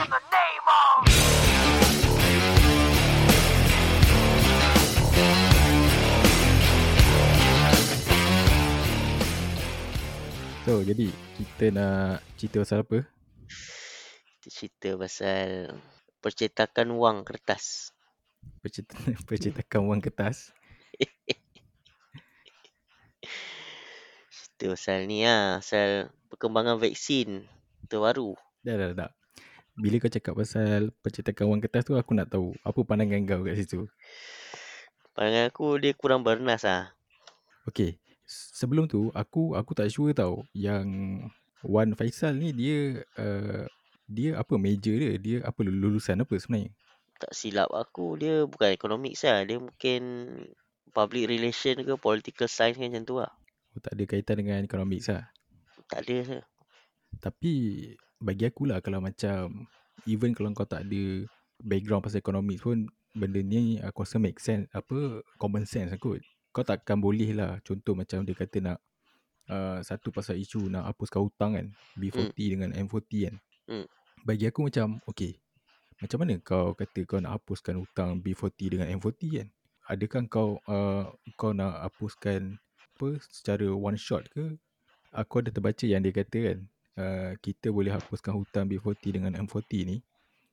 So jadi kita nak cerita pasal apa? Kita cerita pasal percetakan wang kertas. Percetakan, percetakan wang kertas. Cerita pasal ni lah. Pasal perkembangan vaksin terbaru. Dah dah dah. Bila kau cakap pasal percetakan wang kertas tu aku nak tahu apa pandangan kau kat situ. Pandangan aku dia kurang bernas lah. Okay. Sebelum tu aku aku tak sure tau yang Wan Faisal ni dia uh, dia apa major dia? Dia apa lulusan apa sebenarnya? Tak silap aku dia bukan economics lah. Dia mungkin public relation ke political science ke macam tu lah. Oh, tak ada kaitan dengan economics lah. Tak ada. Tapi bagi aku lah kalau macam even kalau kau tak ada background pasal economics pun benda ni aku rasa make sense apa common sense kot. Kau takkan boleh lah contoh macam dia kata nak uh, satu pasal isu nak hapuskan hutang kan B40 hmm. dengan M40 kan. Hmm. Bagi aku macam okay macam mana kau kata kau nak hapuskan hutang B40 dengan M40 kan? Adakah kau uh, kau nak hapuskan apa secara one shot ke? Aku ada terbaca yang dia kata kan uh, kita boleh hapuskan hutang B40 dengan M40 ni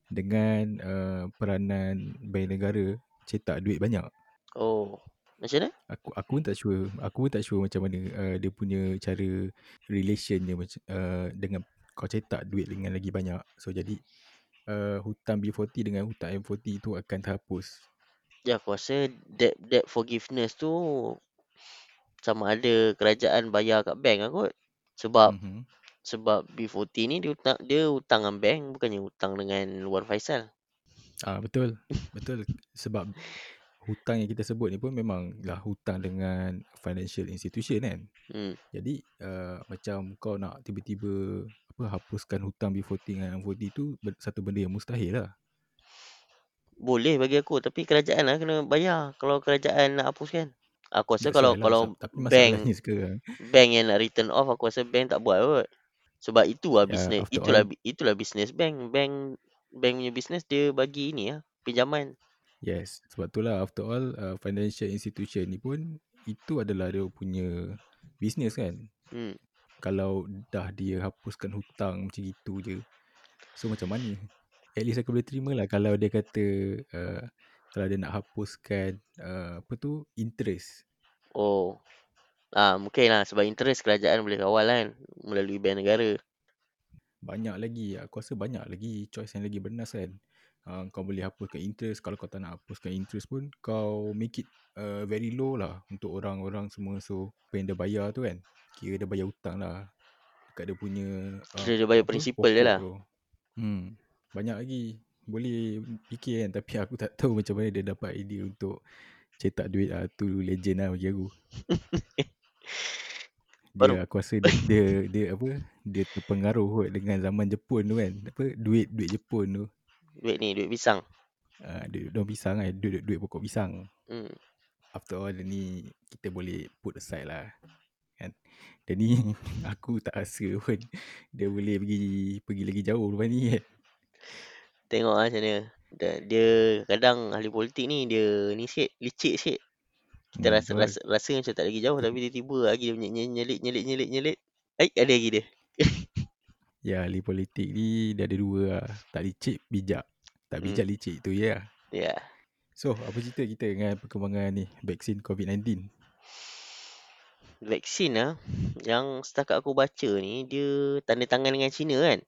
dengan uh, peranan bank negara cetak duit banyak. Oh. Macam mana? Aku aku pun tak sure. Aku pun tak sure macam mana uh, dia punya cara relation dia macam uh, dengan kau cetak duit dengan lagi banyak. So jadi uh, hutang B40 dengan hutang M40 tu akan terhapus. Ya aku rasa debt, debt forgiveness tu sama ada kerajaan bayar kat bank lah kot. Sebab Mm-hmm. Sebab B40 ni dia hutang, dia hutang dengan bank bukannya hutang dengan luar Faisal. Ah betul. Betul sebab hutang yang kita sebut ni pun memang lah hutang dengan financial institution kan. Hmm. Jadi uh, macam kau nak tiba-tiba apa hapuskan hutang B40 dengan M40 tu satu benda yang mustahil lah. Boleh bagi aku tapi kerajaan lah kena bayar kalau kerajaan nak hapuskan. Aku rasa That's kalau lah. kalau bank sekarang bank yang nak return off aku rasa bank tak buat kot. Sebab itu lah Ya, bisnes itulah all- itulah bisnes bank. Bank bank punya bisnes dia bagi ni lah pinjaman. Yes, sebab tu lah after all uh, financial institution ni pun itu adalah dia punya business kan. Hmm. Kalau dah dia hapuskan hutang macam itu je. So macam mana? At least aku boleh terima lah kalau dia kata uh, kalau dia nak hapuskan uh, apa tu interest. Oh. Ah mungkin lah sebab interest kerajaan boleh kawal kan melalui bank negara. Banyak lagi, aku rasa banyak lagi choice yang lagi bernas kan. Uh, kau boleh hapuskan interest Kalau kau tak nak hapuskan interest pun Kau make it uh, very low lah Untuk orang-orang semua So apa yang dia bayar tu kan Kira dia bayar hutang lah Dekat dia punya uh, Kira dia bayar principal dia lah. tu. Hmm, Banyak lagi Boleh fikir kan Tapi aku tak tahu macam mana dia dapat idea untuk Cetak duit lah Tu legend lah bagi aku Dia Baru- aku rasa dia, dia, dia apa Dia terpengaruh kot dengan zaman Jepun tu kan Apa duit duit Jepun tu Duit ni duit pisang. uh, Duit daun pisang kan Duit, duit pokok pisang Hmm. After all ni Kita boleh put aside lah Kan Dan ni Aku tak rasa pun Dia boleh pergi Pergi lagi jauh lepas ni kan Tengok lah macam mana. Dia, dia kadang ahli politik ni dia ni sikit licik sikit. Kita Hmm, rasa, rasa rasa macam tak lagi jauh tapi tiba-tiba lagi dia punya nye- nyelit nyelit nyelit nyelit. Eh ada lagi dia. Ya ahli politik ni Dia ada dua lah Tak licik bijak Tak Hmm. bijak licik tu je lah Ya. So apa cerita kita dengan perkembangan ni Vaksin COVID-19 Vaksin lah yang setakat aku baca ni dia tanda tangan dengan China kan.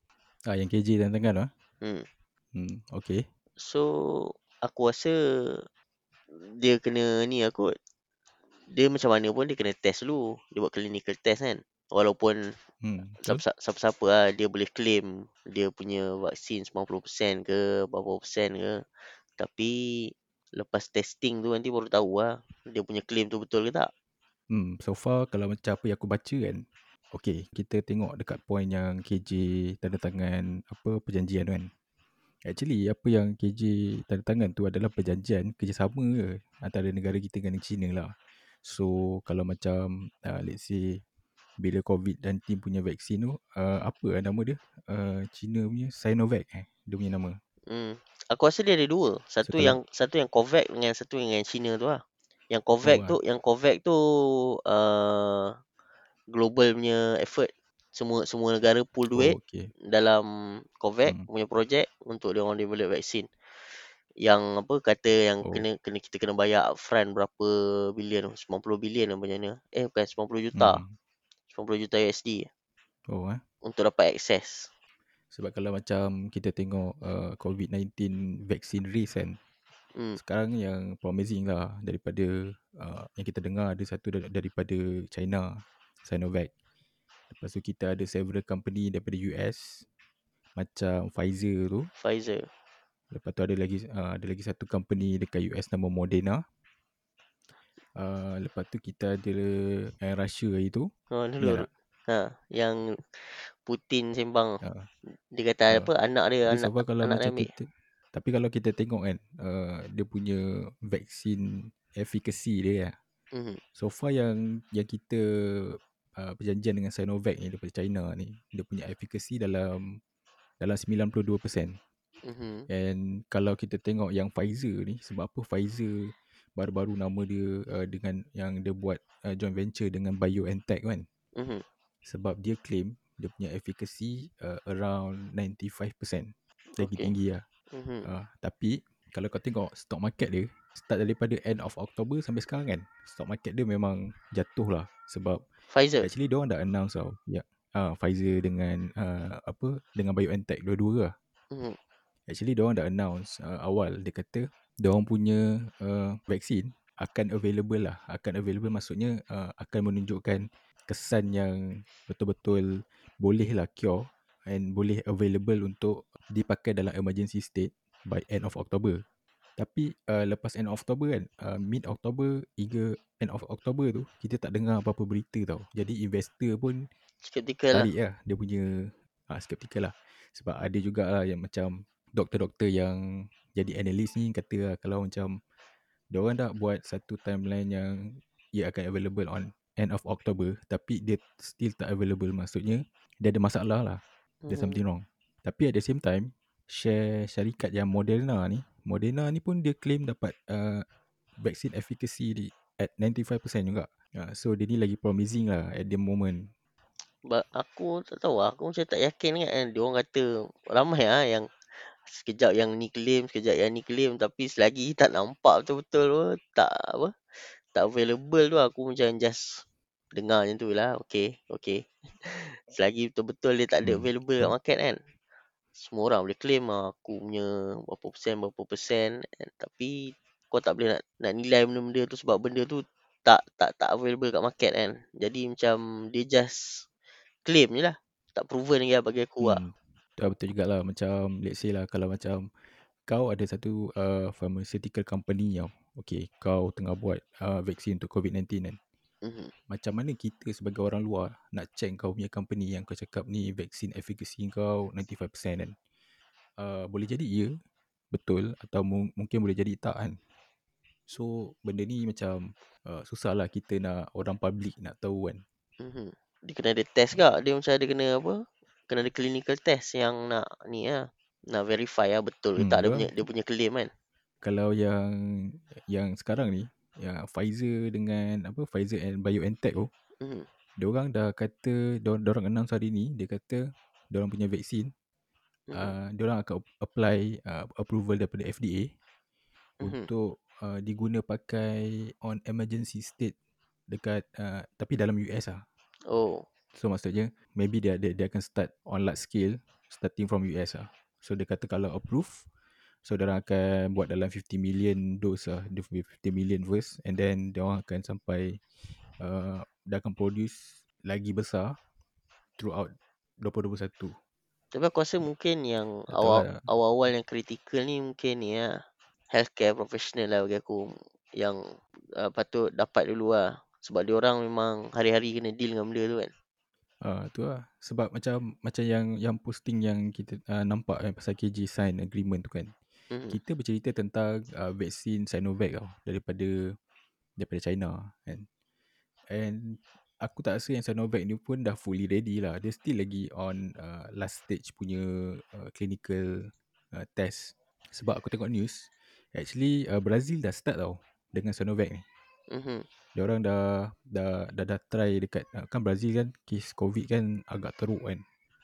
Ah yang KJ dan tangan lah Hmm. Hmm okay So aku rasa dia kena ni lah kot. Dia macam mana pun dia kena test dulu. Dia buat clinical test kan. Walaupun Hmm siapa-siapa lah dia boleh claim dia punya vaksin 90% ke berapa persen ke. Tapi lepas testing tu nanti baru tahu lah dia punya claim tu betul ke tak. Hmm, so far kalau macam apa yang aku baca kan Okay, kita tengok dekat point yang KJ tanda tangan apa perjanjian tu kan Actually apa yang KJ tanda tangan tu adalah perjanjian kerjasama ke antara negara kita dengan China lah So kalau macam uh, let's say bila COVID-19 punya vaksin tu uh, apa lah nama dia? Uh, China punya Sinovac eh dia punya nama. Hmm. Aku rasa dia ada dua. Satu kalau- yang satu yang Covax dengan satu yang China tu lah. Yang Covax Oh, tu, yang Covax tu uh, global punya effort. Semua semua negara pool duit Oh, okay. dalam Covax Hmm. punya projek untuk dia orang develop vaksin. Yang apa kata yang Oh. kena kena kita kena bayar upfront berapa bilion 90 bilion apa macam mana. Eh bukan 90 juta. Hmm. 90 juta USD Oh eh. untuk dapat akses. Sebab kalau macam kita tengok uh, COVID-19 vaksin race kan. Hmm. Sekarang yang promising lah daripada uh, yang kita dengar ada satu dar- daripada China, Sinovac. Lepas tu kita ada several company daripada US macam Pfizer tu. Pfizer. Lepas tu ada lagi uh, ada lagi satu company dekat US nama Moderna. Uh, lepas tu kita ada yang Russia hari tu. Ha Ingat dulu. Ha yang Putin sembang. Uh, Dia kata Ah. apa anak dia Tapi anak kalau anak dia ambil. kita tapi kalau kita tengok kan uh, dia punya vaksin efficacy dia lah. Mhm. So far yang yang kita uh, perjanjian dengan Sinovac ni daripada China ni dia punya efficacy dalam dalam 92%. Mhm. And kalau kita tengok yang Pfizer ni sebab apa Pfizer baru-baru nama dia uh, dengan yang dia buat uh, joint venture dengan BioNTech kan. Mhm. Sebab dia claim dia punya efficacy uh, around 95%. Lagi Okay. tinggi lah. Mhm. Uh, tapi kalau kau tengok stock market dia start daripada end of October sampai sekarang kan stock market dia memang jatuh lah sebab Pfizer. actually dia orang dah announce tau ya uh, Pfizer dengan uh, apa dengan BioNTech dua-dua lah Mhm. Actually dia orang dah announce uh, awal dia kata dia orang punya uh, vaksin akan available lah akan available maksudnya uh, akan menunjukkan kesan yang betul-betul boleh lah cure and boleh available untuk dipakai dalam emergency state by end of October. Tapi uh, lepas end of October kan, uh, mid October hingga end of October tu, kita tak dengar apa-apa berita tau. Jadi investor pun Skeptical lah. lah dia punya uh, skeptical lah. Sebab ada jugalah yang macam doktor-doktor yang jadi analis ni kata lah kalau macam dia orang dah buat satu timeline yang ia akan available on end of October tapi dia still tak available maksudnya dia ada masalah lah. There's Mhm. something wrong. Tapi at the same time share syarikat yang Moderna ni, Moderna ni pun dia claim dapat uh, vaksin efficacy di at 95% juga. Uh, so dia ni lagi promising lah at the moment. But aku tak tahu lah. Aku macam tak yakin kan. Dia orang kata ramai lah yang sekejap yang ni claim, sekejap yang ni claim. Tapi selagi tak nampak betul-betul tu, tak apa, tak available tu aku macam just dengar macam tu lah. Okay, okay. Selagi betul-betul dia tak ada Hmm, available kat market kan. Semua orang boleh claim lah aku punya berapa persen, berapa persen. Tapi kau tak boleh nak, nak nilai benda-benda tu sebab benda tu tak tak tak available kat market kan. Jadi macam dia just claim je lah. Tak proven lagi lah bagi aku lah. Hmm. Betul, betul jugalah macam let's say lah kalau macam kau ada satu uh, pharmaceutical company tau. Okay, kau tengah buat uh, vaksin untuk COVID-19 kan. Mhm. Macam mana kita sebagai orang luar nak check kau punya company yang kau cakap ni vaksin efficacy kau 95% kan. Uh, boleh jadi ya, betul atau mu- mungkin boleh jadi tak kan. So benda ni macam uh, susah lah kita nak orang public nak tahu kan. Mhm. Dia kena ada test kak. Dia macam ada kena apa? Kena ada clinical test yang nak ni lah. Nak verify lah betul ke Hmm, tak dia punya dia punya claim kan. Kalau yang yang sekarang ni yang Pfizer dengan apa Pfizer and BioNTech tu Mhm. dia orang dah kata dia orang announce hari ni dia kata dia orang punya vaksin Mhm. uh, dia orang akan apply uh, approval daripada FDA Mhm. untuk uh, diguna pakai on emergency state dekat uh, tapi dalam US lah. Oh. So maksudnya maybe dia dia, dia akan start on large scale starting from US lah. So dia kata kalau approve so dia orang akan buat dalam 50 million dose lah. Dia 50 million first and then dia orang akan sampai uh, dia akan produce lagi besar throughout 2021. Tapi aku rasa mungkin yang awal lah. awal-awal yang kritikal ni mungkin ni lah. Healthcare professional lah bagi aku. Yang uh, patut dapat dulu lah. Sebab dia orang memang hari-hari kena deal dengan benda tu kan. Ah tu lah. Sebab macam macam yang yang posting yang kita uh, nampak kan pasal KJ sign agreement tu kan. Mhm. Kita bercerita tentang uh, vaksin Sinovac tau daripada daripada China kan. And aku tak rasa yang Sinovac ni pun dah fully ready lah. Dia still lagi on uh, last stage punya uh, clinical uh, test. Sebab aku tengok news, actually uh, Brazil dah start tau dengan Sinovac ni. Mhm. Dia orang dah dah dah dah try dekat uh, kan Brazil kan kes COVID kan agak teruk kan.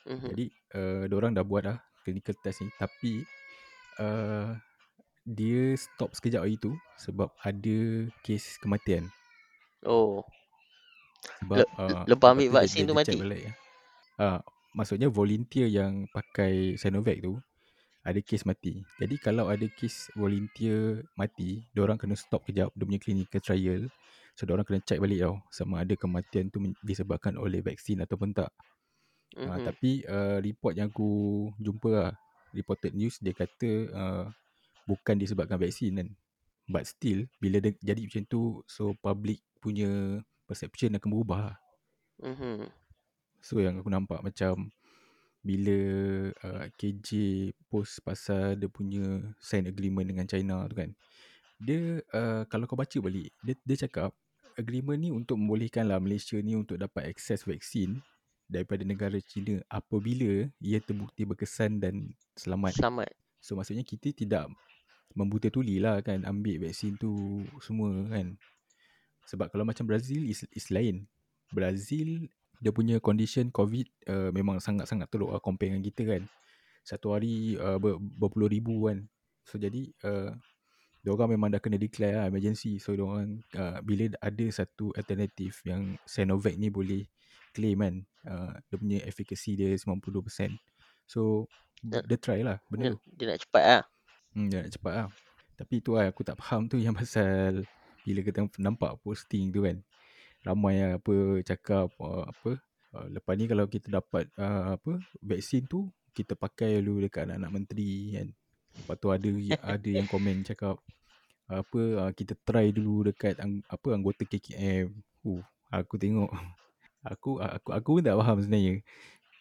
Mhm. Jadi uh, dia orang dah buat dah clinical test ni tapi uh, dia stop sekejap hari tu sebab ada kes kematian. Oh, Sebab Le- uh, lepas ambil vaksin dia- tu dia mati? balik. Uh, maksudnya volunteer yang pakai Sinovac tu ada kes mati. Jadi kalau ada kes volunteer mati, orang kena stop kejap dia punya clinical trial. So orang kena check balik tau sama ada kematian tu disebabkan oleh vaksin ataupun tak. Mhm. Uh, tapi uh, report yang aku jumpa lah, reported news dia kata uh, bukan disebabkan vaksin kan. But still bila dia jadi macam tu so public punya perception akan berubah lah. Mhm. So yang aku nampak macam bila uh, KJ post pasal dia punya sign agreement dengan China tu kan. Dia uh, kalau kau baca balik, dia dia cakap agreement ni untuk membolehkan lah Malaysia ni untuk dapat akses vaksin daripada negara China apabila ia terbukti berkesan dan selamat. Selamat. So maksudnya kita tidak membuta tuli lah kan ambil vaksin tu semua kan. Sebab kalau macam Brazil is, is lain. Brazil dia punya condition COVID uh, memang sangat-sangat teruk lah compare dengan kita kan. Satu hari uh, ber, berpuluh ribu kan. So jadi uh, orang memang dah kena declare lah emergency. So orang uh, bila ada satu alternatif yang Sinovac ni boleh claim kan. Uh, dia punya efficacy dia 92%. So dia try lah benda Dia, tu. dia nak cepat lah. Hmm, dia nak cepat lah. Tapi tu lah aku tak faham tu yang pasal bila kita nampak posting tu kan. Ramai lah apa cakap uh, apa. Uh, lepas ni kalau kita dapat uh, apa vaksin tu kita pakai dulu dekat anak-anak menteri kan. Lepas tu ada ada yang komen cakap apa uh, kita try dulu dekat ang, apa anggota KKM. Uh, aku tengok aku aku aku pun tak faham sebenarnya.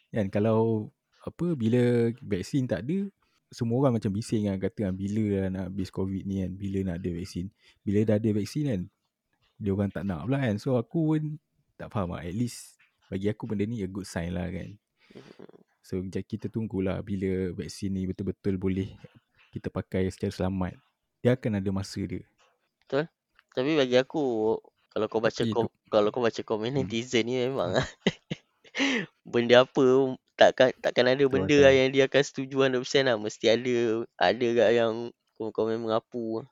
Kan kalau apa bila vaksin tak ada semua orang macam bising kan kata kan bila lah nak habis covid ni kan bila nak ada vaksin bila dah ada vaksin kan dia orang tak nak pula kan. So aku pun tak faham lah. At least bagi aku benda ni a good sign lah kan. So ja- kita tunggulah bila vaksin ni betul-betul boleh kita pakai secara selamat. Dia akan ada masa dia. Tapi bagi aku kalau kau baca kom, kalau kau baca komen Hmm. netizen ni memang ah benda apa takkan takkan ada Betul benda lah yang dia akan setuju 100% lah. Mesti ada ada gak yang komen-komen mengapu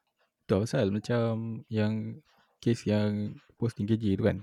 Betul pasal macam yang kes yang posting KJ tu kan.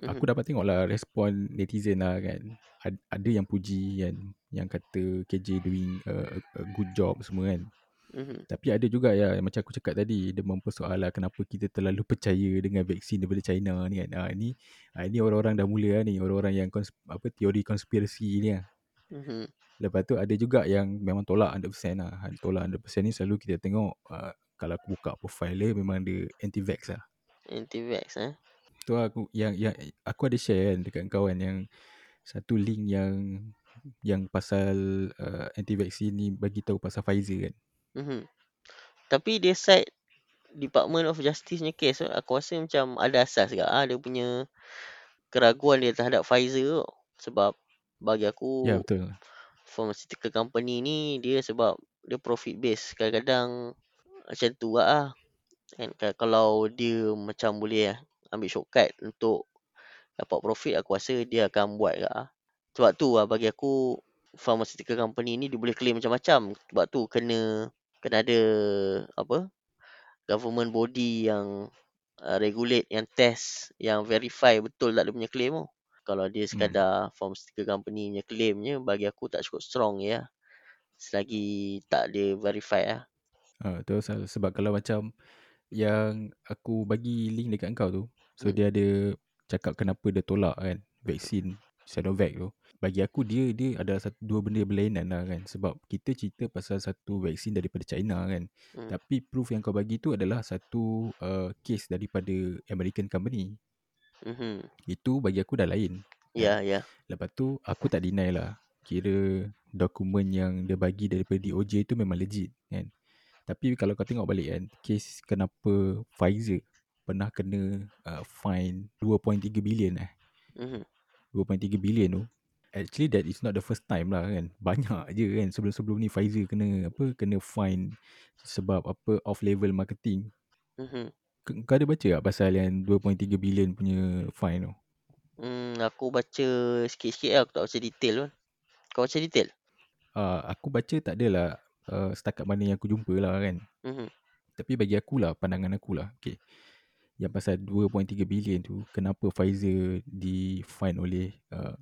Mhm. Aku dapat tengok lah respon netizen lah kan. Ad- Ada yang puji kan Yang kata KJ doing a, a, a good job semua kan. Mhm. Tapi ada juga ya Macam aku cakap tadi Dia mempersoalan kenapa kita terlalu percaya Dengan vaksin daripada China ni kan. Ha, Ni ha, ni orang-orang dah mula lah ni Orang-orang yang kons, apa teori konspirasi ni lah. Mhm. Lepas tu ada juga yang memang tolak 100% lah. Tolak 100% ni selalu kita tengok uh, Kalau aku buka profile dia Memang dia anti-vax lah Anti-vax eh. Tu aku yang yang aku ada share kan dekat kau kan yang satu link yang yang pasal uh, anti vaksin ni bagi tahu pasal Pfizer kan. Mhm. Tapi dia side Department of Justice punya case aku rasa macam ada asas juga ah dia punya keraguan dia terhadap Pfizer tu. Sebab bagi aku Ya betul. pharmaceutical company ni dia sebab dia profit base kadang-kadang macam tu lah kan Ka- kalau dia macam boleh ambil shortcut untuk dapat profit aku rasa dia akan buat juga lah. sebab tu lah bagi aku pharmaceutical company ni dia boleh claim macam-macam. Sebab tu kena kena ada apa government body yang uh, regulate yang test yang verify betul tak dia punya claim tu. Kalau dia Hmm. sekadar pharmaceutical company punya claimnya bagi aku tak cukup strong ya selagi tak ada verify lah. Ha, betul. Pasal sebab kalau macam yang aku bagi link dekat kau tu. So Hmm. dia ada cakap kenapa dia tolak kan vaksin Sinovac tu. Bagi aku dia dia ada satu dua benda berlainan lah kan sebab kita cerita pasal satu vaksin daripada China kan. Hmm. Tapi proof yang kau bagi tu adalah satu uh, case daripada American company. Mhm. Itu bagi aku dah lain. Ya, ya. Lepas tu aku tak deny lah. Kira dokumen yang dia bagi daripada DOJ tu memang legit kan. Tapi kalau kau tengok balik kan, kes kenapa Pfizer pernah kena uh, fine 2.3 bilion eh. Mhm. 2.3 bilion tu actually that is not the first time lah kan banyak je kan sebelum-sebelum ni Pfizer kena apa kena fine sebab apa off level marketing Mhm. K- kau ada baca tak pasal yang 2.3 bilion punya fine tu Hmm, aku baca sikit-sikit lah. Aku tak baca detail pun. Kau baca detail? uh, aku baca tak adalah uh, setakat mana yang aku jumpa lah kan Mhm. tapi bagi aku lah pandangan aku lah okay. yang pasal 2.3 bilion tu kenapa Pfizer di fine oleh uh,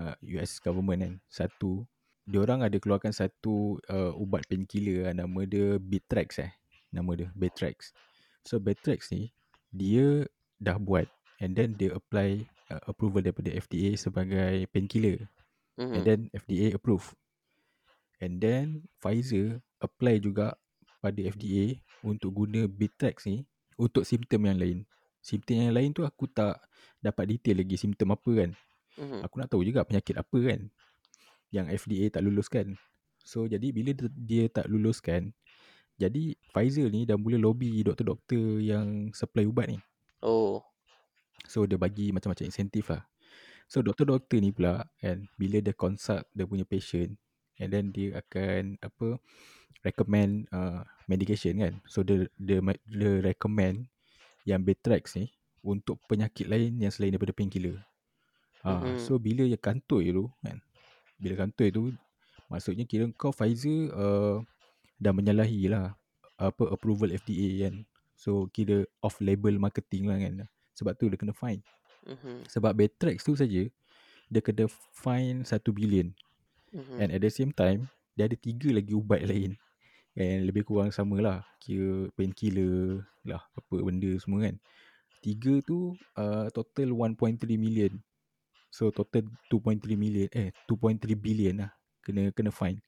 uh, US government kan satu diorang ada keluarkan satu uh, ubat painkiller lah, nama dia Bittrex eh nama dia Bittrex so Bittrex ni dia dah buat and then dia apply uh, approval daripada FDA sebagai painkiller and Mhm. then FDA approve and then Pfizer apply juga pada FDA untuk guna Bittrex ni untuk simptom yang lain simptom yang lain tu aku tak dapat detail lagi simptom apa kan Mhm. aku nak tahu juga penyakit apa kan yang FDA tak luluskan. So jadi bila dia, dia tak luluskan, jadi Pfizer ni dah mula lobby doktor-doktor yang supply ubat ni. Oh. So dia bagi macam-macam insentif lah. So doktor-doktor ni pula kan bila dia consult dia punya patient and then dia akan apa recommend uh, medication kan. So dia dia dia recommend yang Betrex ni untuk penyakit lain yang selain daripada painkiller. Ah, Mhm. so bila dia kantoi tu kan. Bila kantoi tu maksudnya kira kau Pfizer uh, dah menyalahi lah apa approval FDA kan. So kira off label marketing lah kan. Sebab tu dia kena fine. Mhm. Sebab Betrex tu saja dia kena fine 1 bilion. Mhm. And at the same time dia ada tiga lagi ubat lain yang lebih kurang sama lah. Kira painkiller lah apa benda semua kan. Tiga tu uh, total 1.3 million. So total 2.3 million eh 2.3 billion lah kena kena fine.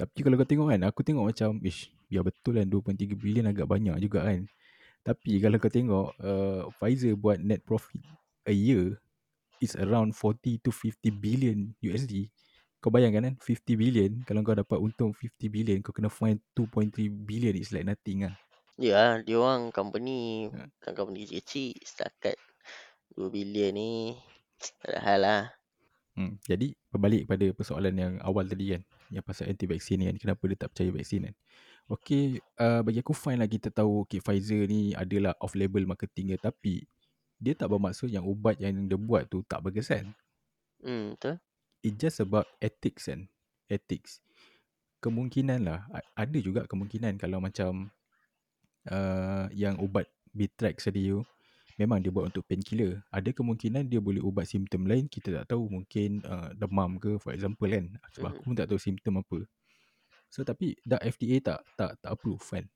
Tapi kalau kau tengok kan aku tengok macam ish biar betul kan 2.3 billion agak banyak juga kan. Tapi kalau kau tengok uh, Pfizer buat net profit a year is around 40 to 50 billion USD. Kau bayangkan kan 50 billion kalau kau dapat untung 50 billion kau kena fine 2.3 billion is like nothing lah. Ya, dia orang company Ha. bukan company kecil-kecil. Setakat 2 bilion ni tak ada hal lah. Hmm, jadi berbalik pada persoalan yang awal tadi kan yang pasal anti-vaksin ni kan kenapa dia tak percaya vaksin kan. Okay, uh, bagi aku fine lah kita tahu okay, Pfizer ni adalah off label marketing dia tapi dia tak bermaksud yang ubat yang dia buat tu tak berkesan. Hmm, betul. It just about ethics kan. Ethics. Kemungkinan lah ada juga kemungkinan kalau macam uh, yang ubat Bitrex tadi tu memang dia buat untuk painkiller. Ada kemungkinan dia boleh ubat simptom lain kita tak tahu mungkin uh, demam ke for example kan. Sebab Mhm. aku pun tak tahu simptom apa. So tapi dah FDA tak tak tak approve kan.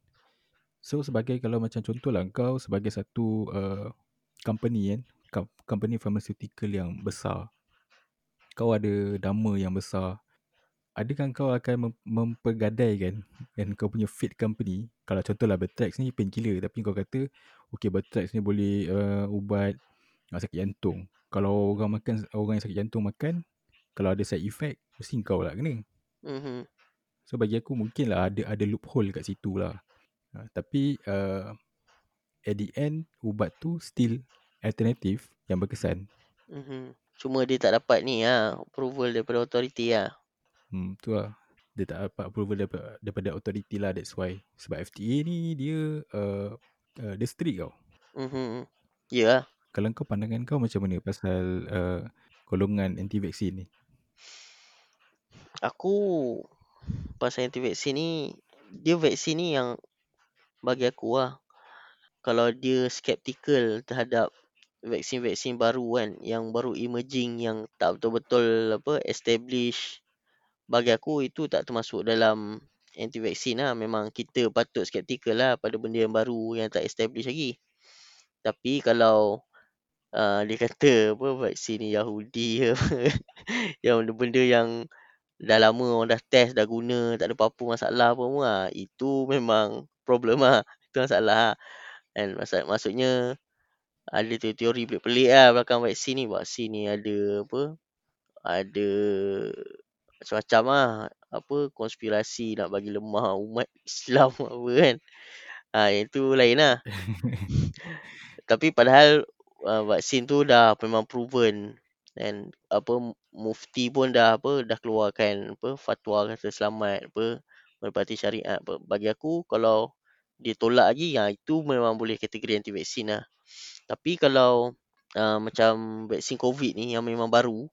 So sebagai kalau macam contoh lah kau sebagai satu uh, company kan, com- company pharmaceutical yang besar. Kau ada nama yang besar. Adakah kau akan mem- mempergadaikan kan kau punya feed company kalau contohlah Bertrex ni painkiller tapi kau kata okay Bertrex ni boleh uh, ubat uh, sakit jantung. Kalau orang makan orang yang sakit jantung makan kalau ada side effect mesti kau lah kena. Mhm. So bagi aku mungkin lah ada ada loophole kat situ lah. Uh, tapi uh, at the end ubat tu still alternatif yang berkesan. Mhm. Cuma dia tak dapat ni lah. Approval daripada authority lah. Hmm, tu lah. Dia tak dapat approval daripada, daripada authority lah that's why. Sebab FDA ni dia uh, uh, dia strict tau. Mhm. Ya lah. Kalau kau pandangan kau macam mana pasal uh, golongan anti-vaksin ni? Aku pasal anti-vaksin ni, dia vaksin ni yang bagi aku lah. Kalau dia skeptical terhadap vaksin-vaksin baru kan, yang baru emerging, yang tak betul-betul apa establish. Bagi aku itu tak termasuk dalam anti-vaksin lah. Memang kita patut skeptical lah pada benda yang baru yang tak establish lagi. Tapi kalau uh, dia kata apa vaksin ni Yahudi apa, yang benda-benda yang dah lama orang dah test, dah guna, tak ada apa-apa masalah pun lah. Itu memang problem lah. Itu masalah lah. And maksud, maksudnya ada teori pelik-pelik lah belakang vaksin ni. Vaksin ni ada apa, ada macam-macam lah. Apa, konspirasi nak bagi lemah umat Islam apa kan. Ha, yang tu lain lah. Tapi padahal uh, vaksin tu dah memang proven dan apa mufti pun dah apa dah keluarkan apa fatwa kata selamat apa menepati syariat apa. Bagi aku kalau dia tolak lagi ya itu memang boleh kategori anti vaksin lah. Tapi kalau uh, macam vaksin covid ni yang memang baru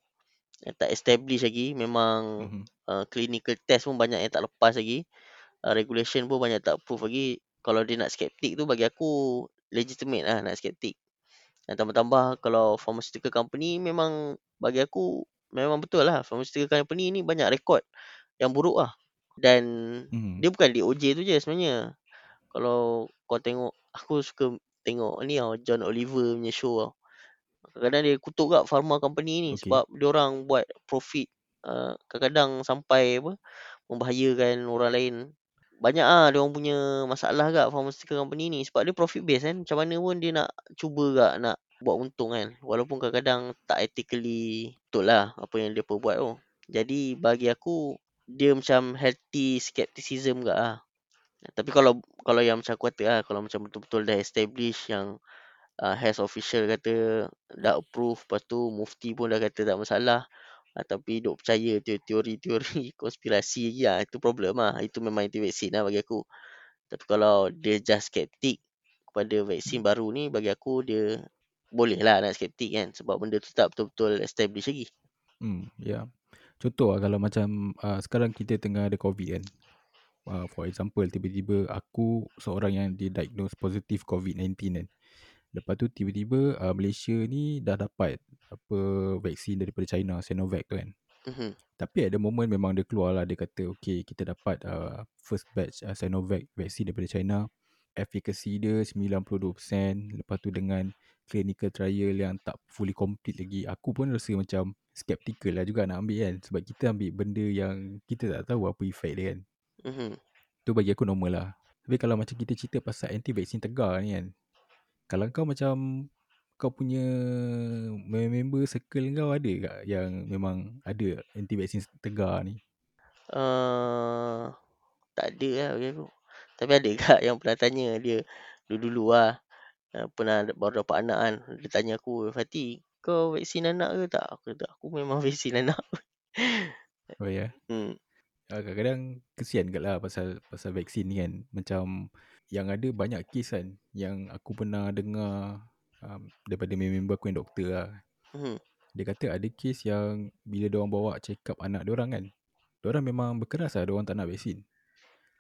yang tak establish lagi memang Mhm. uh, clinical test pun banyak yang tak lepas lagi uh, regulation pun banyak tak approve lagi kalau dia nak skeptik tu bagi aku legitimate lah nak skeptik dan tambah-tambah kalau pharmaceutical company memang bagi aku memang betul lah pharmaceutical company ni banyak rekod yang buruk lah dan Mhm. dia bukan DOJ tu je sebenarnya kalau kau tengok aku suka tengok ni tau John Oliver punya show tau. Kadang-kadang dia kutuk kat pharma company ni Okey. sebab dia orang buat profit uh, kadang-kadang sampai apa membahayakan orang lain. Banyak ah dia orang punya masalah kat pharmaceutical company ni sebab dia profit base kan. Macam mana pun dia nak cuba kat nak buat untung kan. Walaupun kadang-kadang tak ethically betul lah apa yang dia buat tu. Jadi bagi aku dia macam healthy skepticism kat ah tapi kalau kalau yang macam aku kata lah kalau macam betul-betul dah establish yang uh, health official kata dah approve lepas tu mufti pun dah kata tak masalah uh, tapi duk percaya te- teori-teori konspirasi lagi lah itu problem lah itu memang anti vaksin lah bagi aku tapi kalau dia just skeptik kepada vaksin baru ni bagi aku dia boleh lah nak skeptik kan sebab benda tu tak betul-betul establish lagi Hmm, ya. Contoh lah kalau macam uh, sekarang kita tengah ada COVID kan. Uh, for example, tiba-tiba aku seorang yang didiagnose positif COVID-19 kan. Lepas tu tiba-tiba uh, Malaysia ni dah dapat apa vaksin daripada China, Sinovac tu kan. Mhm, Tapi ada moment memang dia keluar lah, dia kata okay kita dapat uh, first batch uh, Sinovac vaksin daripada China. Efficacy dia 92%. Lepas tu dengan clinical trial yang tak fully complete lagi. Aku pun rasa macam skeptical lah juga nak ambil kan. Sebab kita ambil benda yang kita tak tahu apa effect dia kan. Mhm. Tu bagi aku normal lah. Tapi kalau macam kita cerita pasal anti-vaksin tegar ni kan. Kalau kau macam kau punya member circle kau ada tak yang memang ada anti-vaksin tegar ni? Uh, tak ada lah bagi aku tapi ada kat yang pernah tanya dia dulu-dulu lah pernah baru dapat anak kan dia tanya aku Fatih kau vaksin anak ke tak aku kata aku memang vaksin anak Oh ya. Yeah. hmm. Kadang-kadang kesian kat lah pasal pasal vaksin ni kan. Macam yang ada banyak kes kan yang aku pernah dengar um, daripada member aku yang doktor lah. Hmm. Dia kata ada kes yang bila diorang bawa check up anak diorang kan. Diorang memang berkeras lah diorang tak nak vaksin.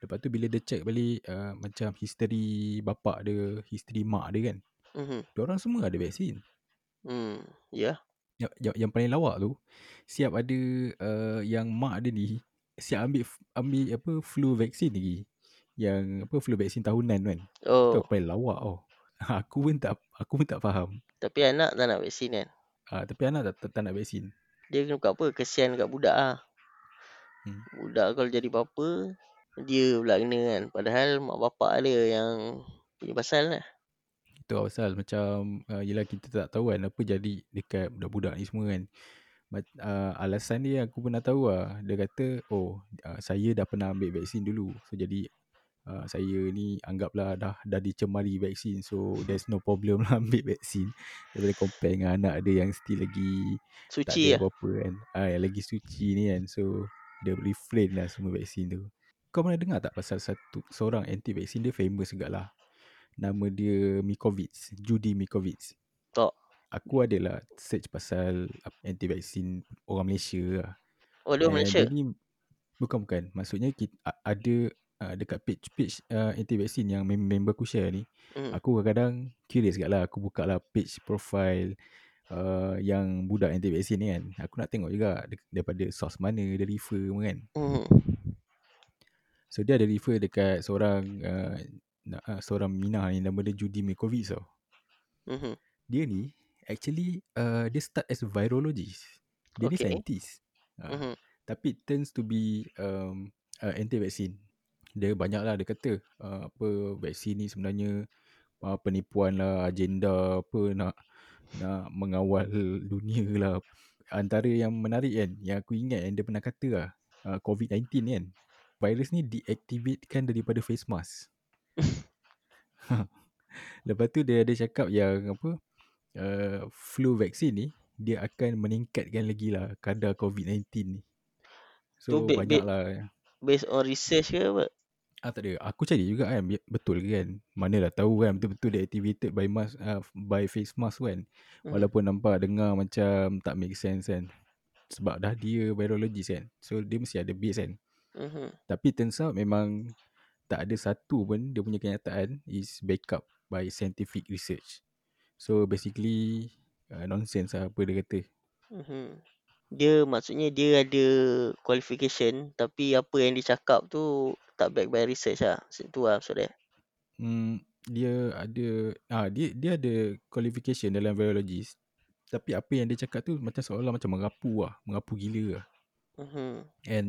Lepas tu bila dia check balik uh, macam history bapak dia, history mak dia kan. Mhm. Diorang semua ada vaksin. Hmm. Ya. Yang, yang, yang paling lawak tu siap ada uh, yang mak dia ni siap ambil ambil apa flu vaksin lagi. Yang apa flu vaksin tahunan kan. Tu Oh, aku paling lawak tau. Aku pun tak aku pun tak faham. tapi anak tak nak vaksin kan. Uh, tapi anak tak, tak, tak nak vaksin. Dia kena buat apa? Kesian kat budak ah. Hmm. Budak kalau jadi apa-apa dia pula kena kan. Padahal mak bapak dia yang punya pasal lah. Itu pasal macam uh, yelah kita tak tahu kan apa jadi dekat budak-budak ni semua kan. Uh, alasan dia aku pernah tahu lah. Dia kata oh uh, saya dah pernah ambil vaksin dulu. So jadi uh, saya ni anggaplah dah dah dicemari vaksin. So there's no problem lah ambil vaksin. Daripada compare dengan anak dia yang still lagi tak Suci ada lah. apa-apa kan. Ah, yang lagi suci ni kan. So dia refrain lah semua vaksin tu. Kau pernah dengar tak pasal satu seorang anti vaksin dia famous juga lah. Nama dia Mikovic, Judy Mikovic. Tak. Aku adalah search pasal anti vaksin orang Malaysia lah. Oh dia And Malaysia. Ni bukan bukan. Maksudnya kita, ada uh, dekat page-page uh, anti vaksin yang mem- member aku share ni. Hmm. Aku kadang-kadang curious kat lah. Aku buka lah page profile uh, yang budak anti vaksin ni kan. Aku nak tengok juga daripada source mana dia refer semua kan. Hmm. So dia ada refer dekat seorang uh, uh, seorang Minah ni nama dia Judy Mikovic tau. Hmm. Dia ni actually uh, dia start as virologist. Dia ni Okay. scientist. Uh, Hmm. tapi turns to be um, uh, anti-vaksin. Dia banyak lah dia kata uh, apa vaksin ni sebenarnya uh, penipuan lah, agenda apa nak nak mengawal dunia lah. Antara yang menarik kan, yang aku ingat yang dia pernah kata lah, uh, COVID-19 ni kan, virus ni deactivatekan daripada face mask. Lepas tu dia ada cakap yang apa, uh, flu vaksin ni dia akan meningkatkan lagi lah kadar COVID-19 ni. So be- banyak lah. Based on research ke apa? Ah tak ada. Aku cari juga kan betul ke kan. Mana dah tahu kan betul-betul dia activated by mask uh, by face mask kan. Mhm. Walaupun nampak dengar macam tak make sense kan. Sebab dah dia virologist kan. So dia mesti ada base kan. Mhm. Tapi turns out memang tak ada satu pun dia punya kenyataan is back up by scientific research. So basically uh, nonsense lah apa dia kata. Mhm. Dia maksudnya dia ada qualification tapi apa yang dia cakap tu tak back by research lah. Macam tu lah maksud dia. Hmm, dia ada ah dia dia ada qualification dalam virologist. Tapi apa yang dia cakap tu macam seolah macam merapu lah, merapu gila lah. Mhm. And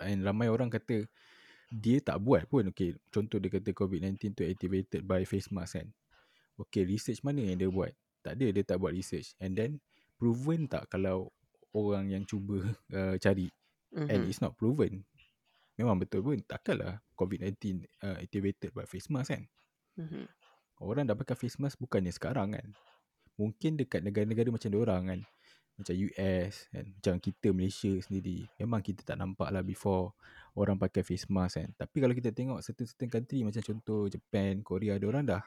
and ramai orang kata dia tak buat pun. Okay, contoh dia kata COVID-19 tu activated by face mask kan. Okay, research mana yang dia buat? Tak ada, dia tak buat research. And then proven tak kalau orang yang cuba uh, cari and Mhm. it's not proven. Memang betul pun takkanlah COVID-19 uh, activated by face mask kan. Mhm. Orang dah pakai face mask bukannya sekarang kan. Mungkin dekat negara-negara macam orang kan. Macam US kan. Macam kita Malaysia sendiri. Memang kita tak nampak lah before orang pakai face mask kan. Tapi kalau kita tengok certain-certain country macam contoh Japan, Korea, ada orang dah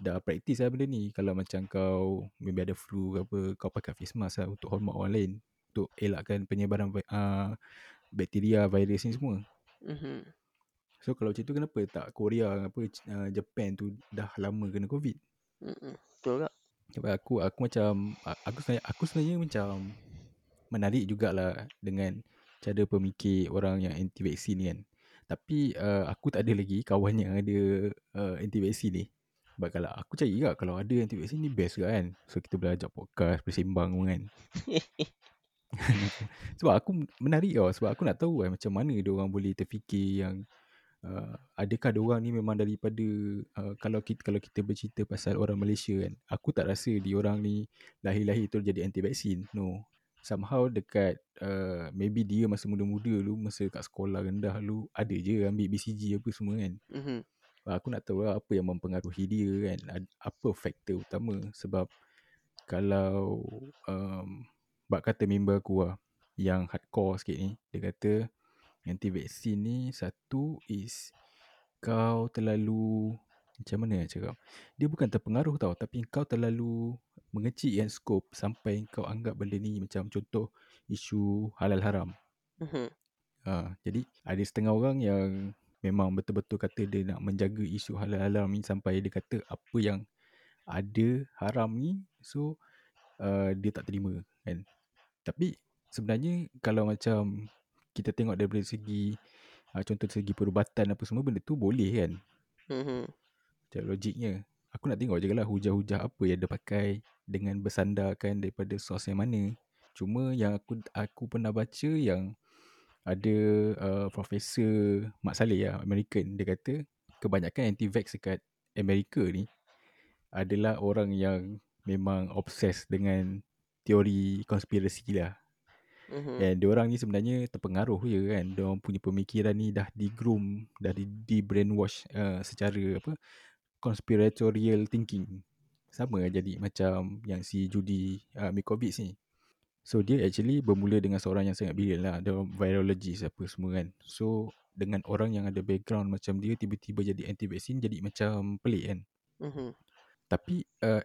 dah praktis lah benda ni. Kalau macam kau maybe ada flu ke apa, kau pakai face mask lah untuk hormat orang lain. Untuk elakkan penyebaran uh, bakteria, virus ni semua. Mhm. So kalau macam tu kenapa tak Korea apa uh, Japan tu dah lama kena COVID? Mhm. Betul tak? Sebab aku aku macam aku sebenarnya aku sebenarnya macam menarik jugalah dengan cara pemikir orang yang anti vaksin ni kan. Tapi uh, aku tak ada lagi kawan yang ada uh, anti vaksin ni. Sebab kalau aku cari juga kalau ada anti vaksin ni best juga kan. So kita boleh ajak podcast, bersembang pun kan. sebab aku menarik tau sebab aku nak tahu kan macam mana dia orang boleh terfikir yang uh, adakah dia orang ni memang daripada uh, kalau kita kalau kita bercerita pasal orang Malaysia kan aku tak rasa dia orang ni lahir-lahir tu jadi anti vaksin no somehow dekat uh, maybe dia masa muda-muda dulu masa kat sekolah rendah dulu ada je ambil BCG apa semua kan Mhm. Aku nak tahu lah apa yang mempengaruhi dia kan. Apa faktor utama sebab kalau um, bak kata member aku lah yang hardcore sikit ni dia kata anti vaksin ni satu is kau terlalu macam mana nak cakap? Dia bukan terpengaruh tau tapi kau terlalu mengecilkan skop sampai kau anggap benda ni macam contoh isu halal haram. Mhm. Ha, jadi ada setengah orang yang memang betul-betul kata dia nak menjaga isu halal haram ni sampai dia kata apa yang ada haram ni so uh, dia tak terima kan. Tapi sebenarnya kalau macam kita tengok daripada segi uh, contoh segi perubatan apa semua benda tu boleh kan. Mhm. Macam logiknya. Aku nak tengok je lah hujah-hujah apa yang dia pakai dengan bersandarkan daripada sos yang mana. Cuma yang aku aku pernah baca yang ada uh, Profesor Mak Saleh lah, American. Dia kata kebanyakan anti-vax dekat Amerika ni adalah orang yang memang obses dengan teori konspirasi lah. Mhm. And diorang ni sebenarnya terpengaruh je kan. Diorang punya pemikiran ni dah di-groom, dah di, di brainwash uh, secara apa conspiratorial thinking. Sama jadi macam yang si Judy uh, Mikovic ni. So dia actually bermula dengan seorang yang sangat brilliant lah. Dia virologist apa semua kan. So dengan orang yang ada background macam dia tiba-tiba jadi anti vaksin jadi macam pelik kan. Mhm. Tapi uh,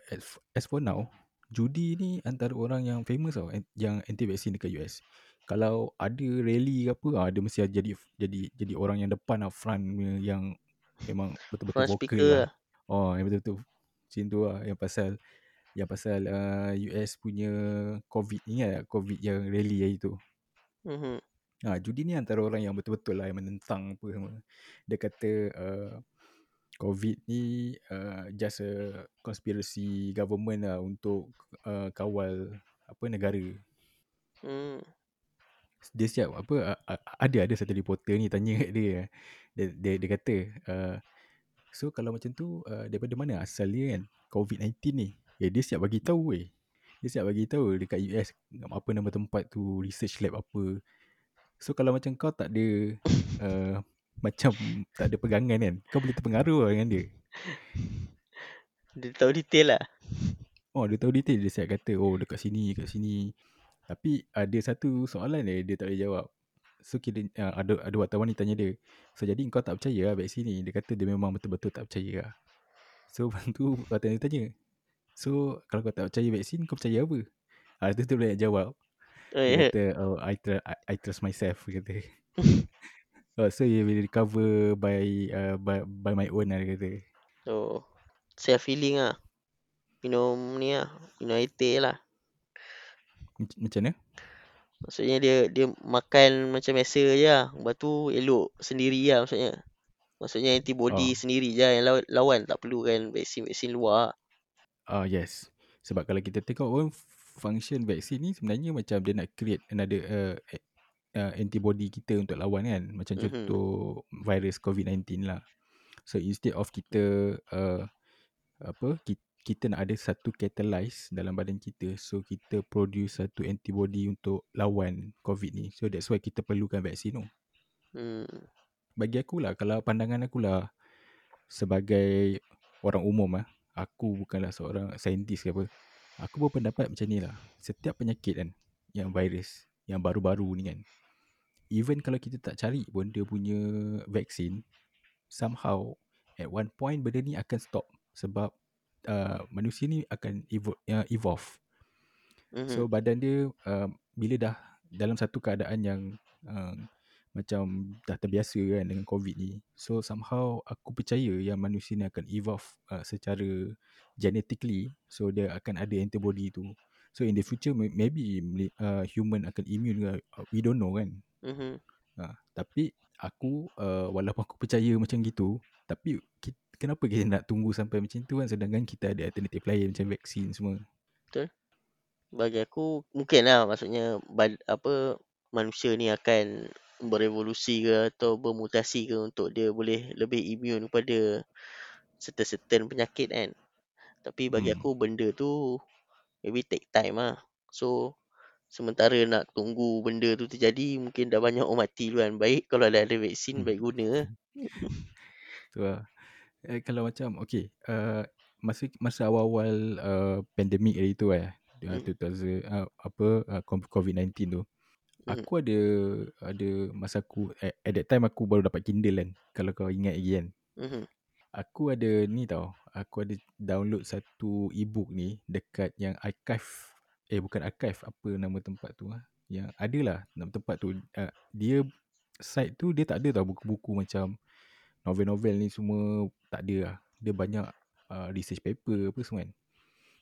as, for now, Judy ni antara orang yang famous tau an- yang anti vaksin dekat US. Kalau ada rally ke apa, ah, dia mesti jadi jadi jadi orang yang depan lah, front yang memang betul-betul Front vocal lah. lah. Oh, yang betul-betul macam tu lah yang pasal yang pasal uh, US punya COVID ni lah, COVID yang rally hari tu. Mhm. Ha, Judy ni antara orang yang betul-betul lah yang menentang apa semua. Dia kata uh, COVID ni uh, just a conspiracy government lah untuk uh, kawal apa negara. Hmm. Dia siap apa uh, ada ada satu reporter ni tanya kat dia. Dia dia, dia kata uh, so kalau macam tu uh, daripada mana asal dia kan COVID-19 ni? Eh dia siap bagi tahu weh. Dia siap bagi tahu dekat US apa nama tempat tu research lab apa. So kalau macam kau tak ada uh, macam tak ada pegangan kan, kau boleh terpengaruh lah dengan dia. Dia tahu detail lah. Oh dia tahu detail dia siap kata oh dekat sini dekat sini. Tapi ada satu soalan dia dia tak boleh jawab. So kira uh, ada ada wartawan ni tanya dia. So jadi kau tak percaya lah vaksin ni. Dia kata dia memang betul-betul tak percaya lah. So lepas tu wartawan dia tanya. So kalau kau tak percaya vaksin kau percaya apa? Ah tu tu boleh jawab. Oh, Dia ya. kata oh I, tr- I, I trust myself dia kata. oh, so you will recover by uh, by, by my own lah dia kata. Oh, self healing ah. Minum ni lah, minum air teh lah. Mac- Macam mana? Maksudnya dia dia makan macam biasa je lah. Lepas tu elok sendiri lah maksudnya. Maksudnya antibody Oh. sendiri je yang lawan, lawan. Tak perlu kan vaksin-vaksin luar. Ah uh, yes. Sebab kalau kita tengok pun function vaksin ni sebenarnya macam dia nak create another uh, uh, antibody kita untuk lawan kan. Macam Mhm. contoh virus COVID-19 lah. So instead of kita uh, apa kita, kita nak ada satu catalyze dalam badan kita so kita produce satu antibody untuk lawan COVID ni. So that's why kita perlukan vaksin tu. Hmm. Bagi aku lah kalau pandangan aku lah sebagai orang umum ah, aku bukanlah seorang saintis ke apa. Aku berpendapat macam ni lah. Setiap penyakit kan yang virus yang baru-baru ni kan even kalau kita tak cari pun dia punya vaksin somehow at one point benda ni akan stop sebab uh, manusia ni akan evolve, uh, evolve. Mhm. So badan dia uh, bila dah dalam satu keadaan yang uh, macam dah terbiasa kan dengan COVID ni. So somehow aku percaya yang manusia ni akan evolve uh, secara genetically. So dia akan ada antibody tu. So in the future may- maybe uh, human akan immune ke. Uh, We don't know kan. Mhm. Ha, tapi aku uh, walaupun aku percaya macam gitu, tapi kita, kenapa kita nak tunggu sampai macam tu kan sedangkan kita ada alternatif lain macam vaksin semua. Bagi aku mungkin lah maksudnya apa manusia ni akan berevolusi ke atau bermutasi ke untuk dia boleh lebih immune kepada certain-certain penyakit kan. Tapi bagi Hmm. aku benda tu maybe take time lah. So sementara nak tunggu benda tu terjadi mungkin dah banyak orang mati duluan. Baik kalau dah ada vaksin Hmm. baik guna. Tu lah. Eh, kalau macam okay, uh, masa masa awal-awal uh, pandemik hari tu eh, Hmm. 2000 uh, apa uh, COVID-19 tu. Hmm. Aku ada ada masa aku at, at that time aku baru dapat Kindle kan. Kalau kau ingat lagi kan. Mhm. Aku ada ni tau. Aku ada download satu ebook ni dekat yang archive eh bukan archive apa nama tempat tu ah. Yang ada lah nama tempat tu. Uh, dia site tu dia tak ada tau buku-buku macam novel-novel ni semua tak ada lah. Dia banyak uh, research paper apa semua kan.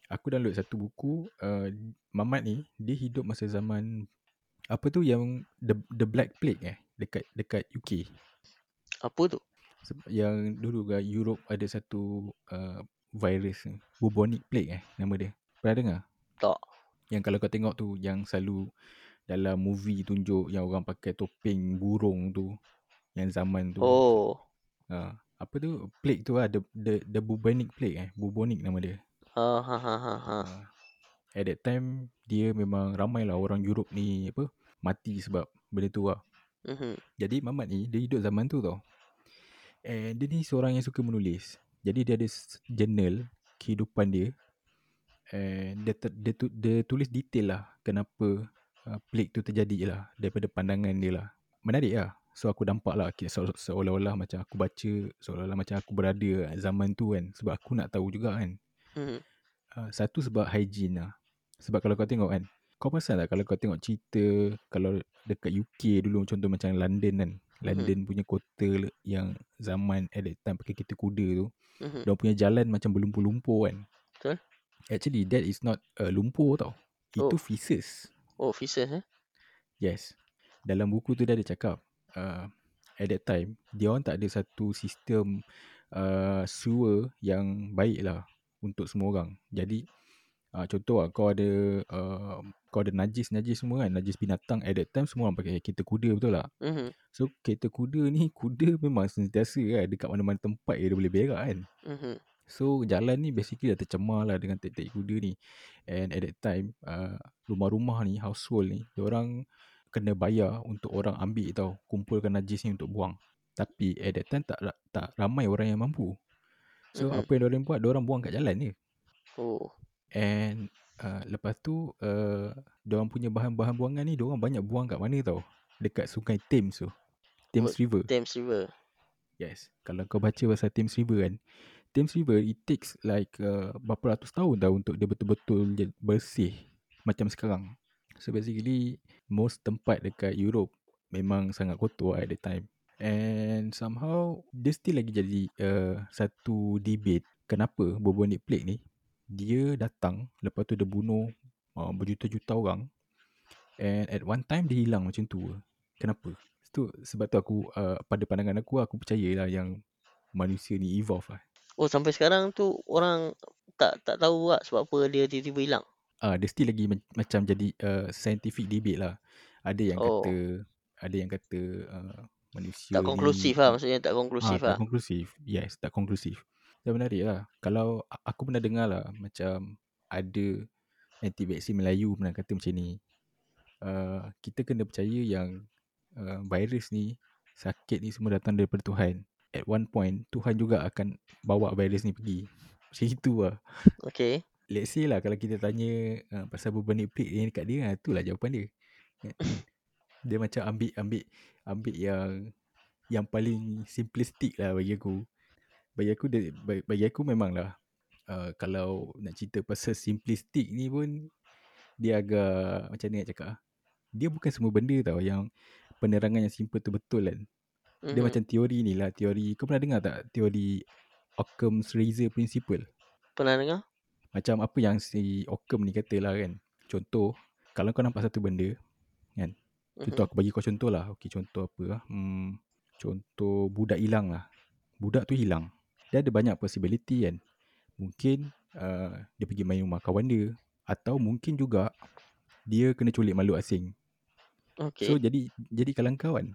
Aku download satu buku uh, Mamat ni dia hidup masa zaman apa tu yang the the Black Plague eh dekat dekat UK. Apa tu? Yang dulu kat Europe ada satu uh, virus ni. Bubonic plague eh nama dia. Pernah dengar? Tak. Yang kalau kau tengok tu yang selalu dalam movie tunjuk yang orang pakai topeng burung tu yang zaman tu. Oh. Ha, apa tu? Plague tu lah the, the the bubonic plague eh. Bubonic nama dia. Ha ha ha ha. At that time dia memang ramai lah orang Europe ni apa mati sebab benda tu lah. Mhm. Jadi Mamat ni dia hidup zaman tu tau. And dia ni seorang yang suka menulis. Jadi dia ada journal kehidupan dia. And dia, ter, dia, tu, dia tulis detail lah kenapa uh, plague tu terjadi lah daripada pandangan dia lah. Menarik lah. So aku nampak lah seolah-olah macam aku baca seolah-olah macam aku berada zaman tu kan. Sebab aku nak tahu juga kan. Mhm. Uh, satu sebab hygiene lah. Sebab kalau kau tengok kan, kau perasan tak kalau kau tengok cerita kalau dekat UK dulu contoh macam London kan. London punya kota yang zaman at that time pakai kereta kuda tu, Mhm. dia punya jalan macam berlumpur-lumpur kan. Betul. Actually that is not uh, lumpur tau. Itu Oh. feces. Oh, feces eh? Yes. Dalam buku tu dia ada cakap uh, at that time dia orang tak ada satu sistem uh, sewer yang baik lah untuk semua orang. Jadi uh, contoh lah kau ada uh, kau ada najis-najis semua kan, najis binatang at that time semua orang pakai kereta kuda betul tak? Mhm. So kereta kuda ni kuda memang sentiasa kan dekat mana-mana tempat dia boleh berak kan. Mhm. So jalan ni basically dah tercemar lah dengan tek-tek kuda ni. And at that time uh, rumah-rumah ni household ni orang kena bayar untuk orang ambil tau kumpulkan najis ni untuk buang. Tapi at that time tak tak ramai orang yang mampu. So Mhm. apa yang diorang buat, diorang buang kat jalan je. Oh. And uh, lepas tu uh, diorang punya bahan-bahan buangan ni diorang banyak buang kat mana tau? Dekat sungai Thames tu. Thames Oh, River. Thames River. Yes. Kalau kau baca pasal Thames River kan, Thames River it takes like uh, berapa ratus tahun tau untuk dia betul-betul bersih macam sekarang. So basically most tempat dekat Europe memang sangat kotor at the time. And somehow dia still lagi jadi uh, satu debate kenapa bubonic plague ni dia datang lepas tu dia bunuh uh, berjuta-juta orang and at one time dia hilang macam tu. Kenapa? Tu sebab tu aku uh, pada pandangan aku aku percayalah yang manusia ni evolve lah. Oh sampai sekarang tu orang tak tak tahu tak sebab apa dia tiba-tiba hilang. Ah, dia still lagi ma- macam jadi uh, scientific debate lah. Ada yang Oh. kata ada yang kata uh, manusia Tak ni konklusif lah maksudnya tak konklusif ah, lah. tak konklusif. Yes, tak konklusif. Dan menarik lah. Kalau aku pernah dengar lah macam ada anti-vaksin Melayu pernah kata macam ni. Uh, kita kena percaya yang uh, virus ni, sakit ni semua datang daripada Tuhan. At one point, Tuhan juga akan bawa virus ni pergi. Macam itu lah. Okay. Let's say lah kalau kita tanya uh, pasal bubonic plague ni dekat dia, itulah jawapan dia. Dia macam ambil ambil ambil yang yang paling simplistic lah bagi aku. Bagi aku dia, bagi, aku memang lah uh, kalau nak cerita pasal simplistic ni pun dia agak macam ni nak cakap ah. Dia bukan semua benda tau yang penerangan yang simple tu betul kan. Dia Mhm. macam teori ni lah, teori kau pernah dengar tak teori Occam's razor principle? Pernah dengar? Macam apa yang si Occam ni kata lah kan. Contoh, kalau kau nampak satu benda, kan. Contoh Mhm. aku bagi kau contoh lah. Okey, contoh apa lah. Hmm, contoh budak hilang lah. Budak tu hilang. Dia ada banyak possibility kan. Mungkin uh, dia pergi main rumah kawan dia. Atau mungkin juga dia kena culik makhluk asing. Okay. So jadi jadi kalau kau kan,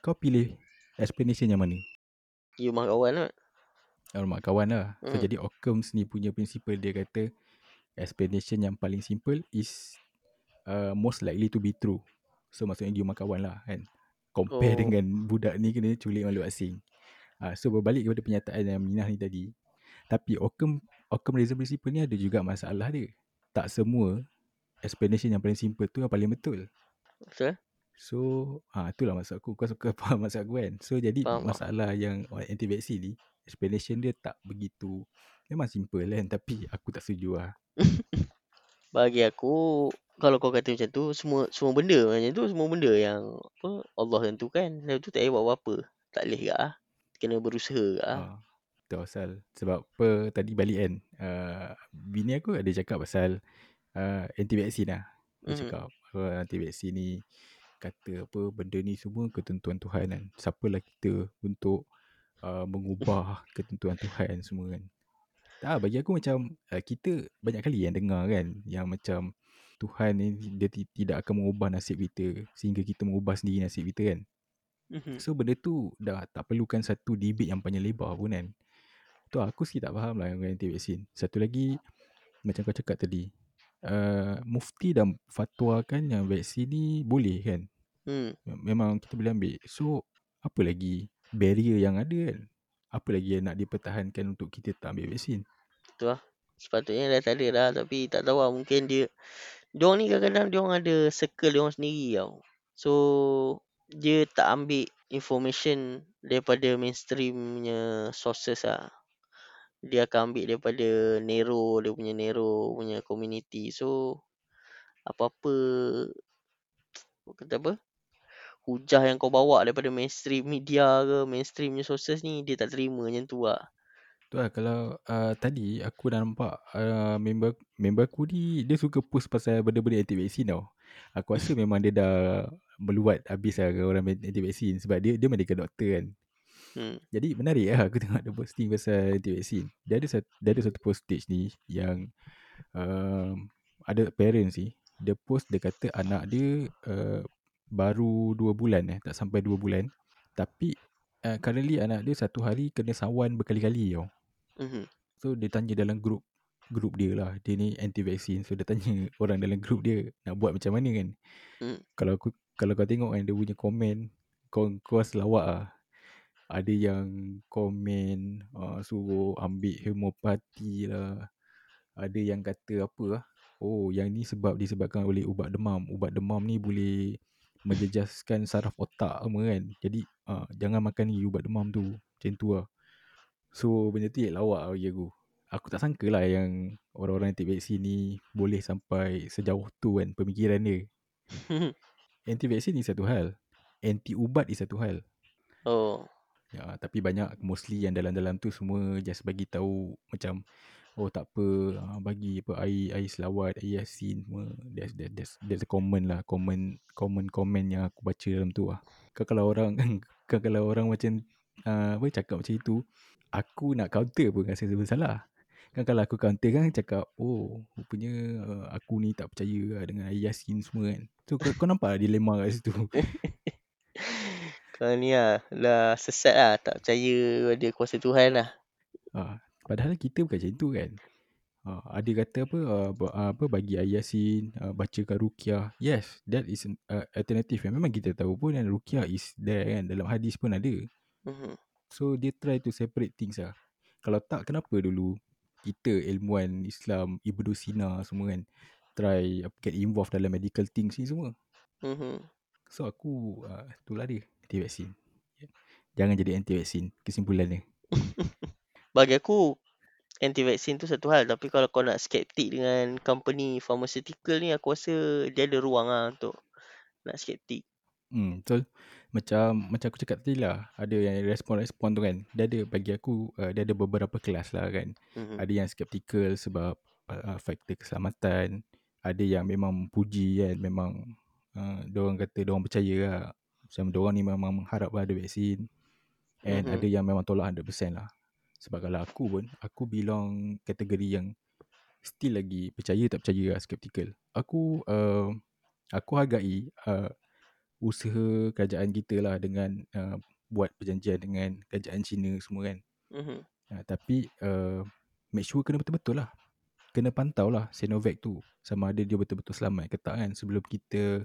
kau pilih explanation yang mana? rumah kawan lah. Rumah kawan lah. So Hmm. jadi Occam's ni punya principle dia kata explanation yang paling simple is uh, most likely to be true. So maksudnya rumah kawan lah kan. Compare Oh. dengan budak ni kena culik makhluk asing. Uh, so berbalik kepada pernyataan yang Minah ni tadi. Tapi Occam Occam razor principle ni ada juga masalah dia. Tak semua explanation yang paling simple tu yang paling betul. Betul? So ha, itulah maksud aku. Kau suka faham maksud aku kan. So jadi Faham, faham. masalah yang anti-vaksin ni explanation dia tak begitu memang simple kan tapi aku tak setuju lah. Bagi aku kalau kau kata macam tu semua semua benda macam tu semua benda yang apa Allah tentukan. Lepas tu tak payah buat apa-apa. Tak boleh ke ah. Kena berusaha ah. Ha. Betul pasal sebab apa tadi balik kan uh, bini aku ada cakap pasal uh, anti-vaksin lah. Dia Mhm. cakap uh, anti-vaksin ni kata apa benda ni semua ketentuan Tuhan kan. Siapalah kita untuk uh, mengubah ketentuan Tuhan semua kan. Tak bagi aku macam uh, kita banyak kali yang dengar kan yang macam Tuhan ni dia ti- tidak akan mengubah nasib kita sehingga kita mengubah sendiri nasib kita kan. Mhm. So benda tu dah tak perlukan satu debate yang panjang lebar pun kan. Tu aku sikit tak faham lah dengan anti-vaksin. Satu lagi macam kau cakap tadi. Uh, mufti dah fatwakan yang vaksin ni boleh kan. Hmm. Memang kita boleh ambil. So apa lagi barrier yang ada kan. Apa lagi yang nak dipertahankan untuk kita tak ambil vaksin. Tu lah. Sepatutnya dah tak ada dah tapi tak tahu lah mungkin dia Diorang ni kadang-kadang diorang ada circle diorang sendiri tau. So dia tak ambil information daripada mainstreamnya sources lah. Dia akan ambil daripada Nero, dia punya Nero punya community. So apa-apa kata apa? Hujah yang kau bawa daripada mainstream media ke, mainstreamnya sources ni dia tak terima macam tu lah. Tu lah kalau uh, tadi aku dah nampak uh, member member aku ni dia suka post pasal benda-benda anti vaksin tau. Aku rasa memang dia dah meluat habis lah dengan orang anti vaksin sebab dia dia medical doctor kan. Hmm. Jadi menarik lah aku tengok dia posting pasal anti vaksin. Dia ada satu, dia ada satu postage ni yang um, ada parents ni dia post dia kata anak dia uh, baru 2 bulan eh tak sampai 2 bulan tapi uh, currently anak dia satu hari kena sawan berkali-kali tau. Mhm. So dia tanya dalam grup grup dia lah. Dia ni anti vaksin. So dia tanya orang dalam grup dia nak buat macam mana kan. Hmm. Kalau aku kalau kau tengok kan dia punya komen kau kau rasa lawak lah. Ada yang komen uh, suruh ambil homopati lah. ada yang kata apa lah. Oh, yang ni sebab disebabkan oleh ubat demam. Ubat demam ni boleh menjejaskan saraf otak semua kan. Jadi uh, jangan makan ni ubat demam tu. Macam tu lah. So benda tu lawak bagi aku. Aku tak sangka lah yang orang-orang anti vaksin ni boleh sampai sejauh tu kan pemikiran dia. Anti vaksin ni satu hal. Anti ubat is satu hal. oh. Ya, tapi banyak mostly yang dalam-dalam tu semua just bagi tahu macam oh tak apa ah, bagi apa air air selawat, air yasin semua. That's that, that's that's the common lah, common common comment yang aku baca dalam tu lah. Kan kalau orang kalau orang macam uh, apa cakap macam itu, aku nak counter pun rasa bersalah. Kan kalau aku counter kan cakap oh rupanya uh, aku ni tak percaya lah dengan yasin semua kan. So kau, kau nampak dilema kat situ. Kau ni lah. Dah sesat lah. Tak percaya pada kuasa Tuhan lah. Ha, padahal kita bukan macam tu kan. Ha, ada kata apa uh, apa bagi yasin, uh, bacakan ruqyah. Yes, that is an uh, alternative. Yang memang kita tahu pun yang ruqyah is there kan. Dalam hadis pun ada. Mhm. So dia try to separate things lah. Kalau tak kenapa dulu kita ilmuwan Islam, Ibnu Sina semua kan try get involved dalam medical things ni semua. Mhm. So aku uh, itulah dia anti vaksin. Jangan jadi anti vaksin kesimpulannya. Bagi aku, anti vaksin tu satu hal. Tapi kalau kau nak skeptik dengan company pharmaceutical ni, aku rasa dia ada ruang lah untuk nak skeptik. Hmm, betul. Macam macam aku cakap tadi lah, ada yang respon-respon tu kan. Dia ada bagi aku uh, dia ada beberapa kelas lah kan. Mhm. Ada yang skeptical sebab uh, faktor keselamatan, ada yang memang puji kan, memang uh, diorang kata diorang percaya lah. Macam diorang ni memang mengharap ada vaksin. And Mhm. ada yang memang tolak 100% lah. Sebab kalau aku pun, aku belong kategori yang still lagi percaya tak percaya lah, skeptical. Aku uh, aku hargai uh, usaha kerajaan kita lah dengan uh, buat perjanjian dengan kerajaan Cina semua kan. Mhm. Uh, tapi uh, make sure kena betul-betul lah. Kena pantau lah Sinovac tu sama ada dia betul-betul selamat ke tak kan sebelum kita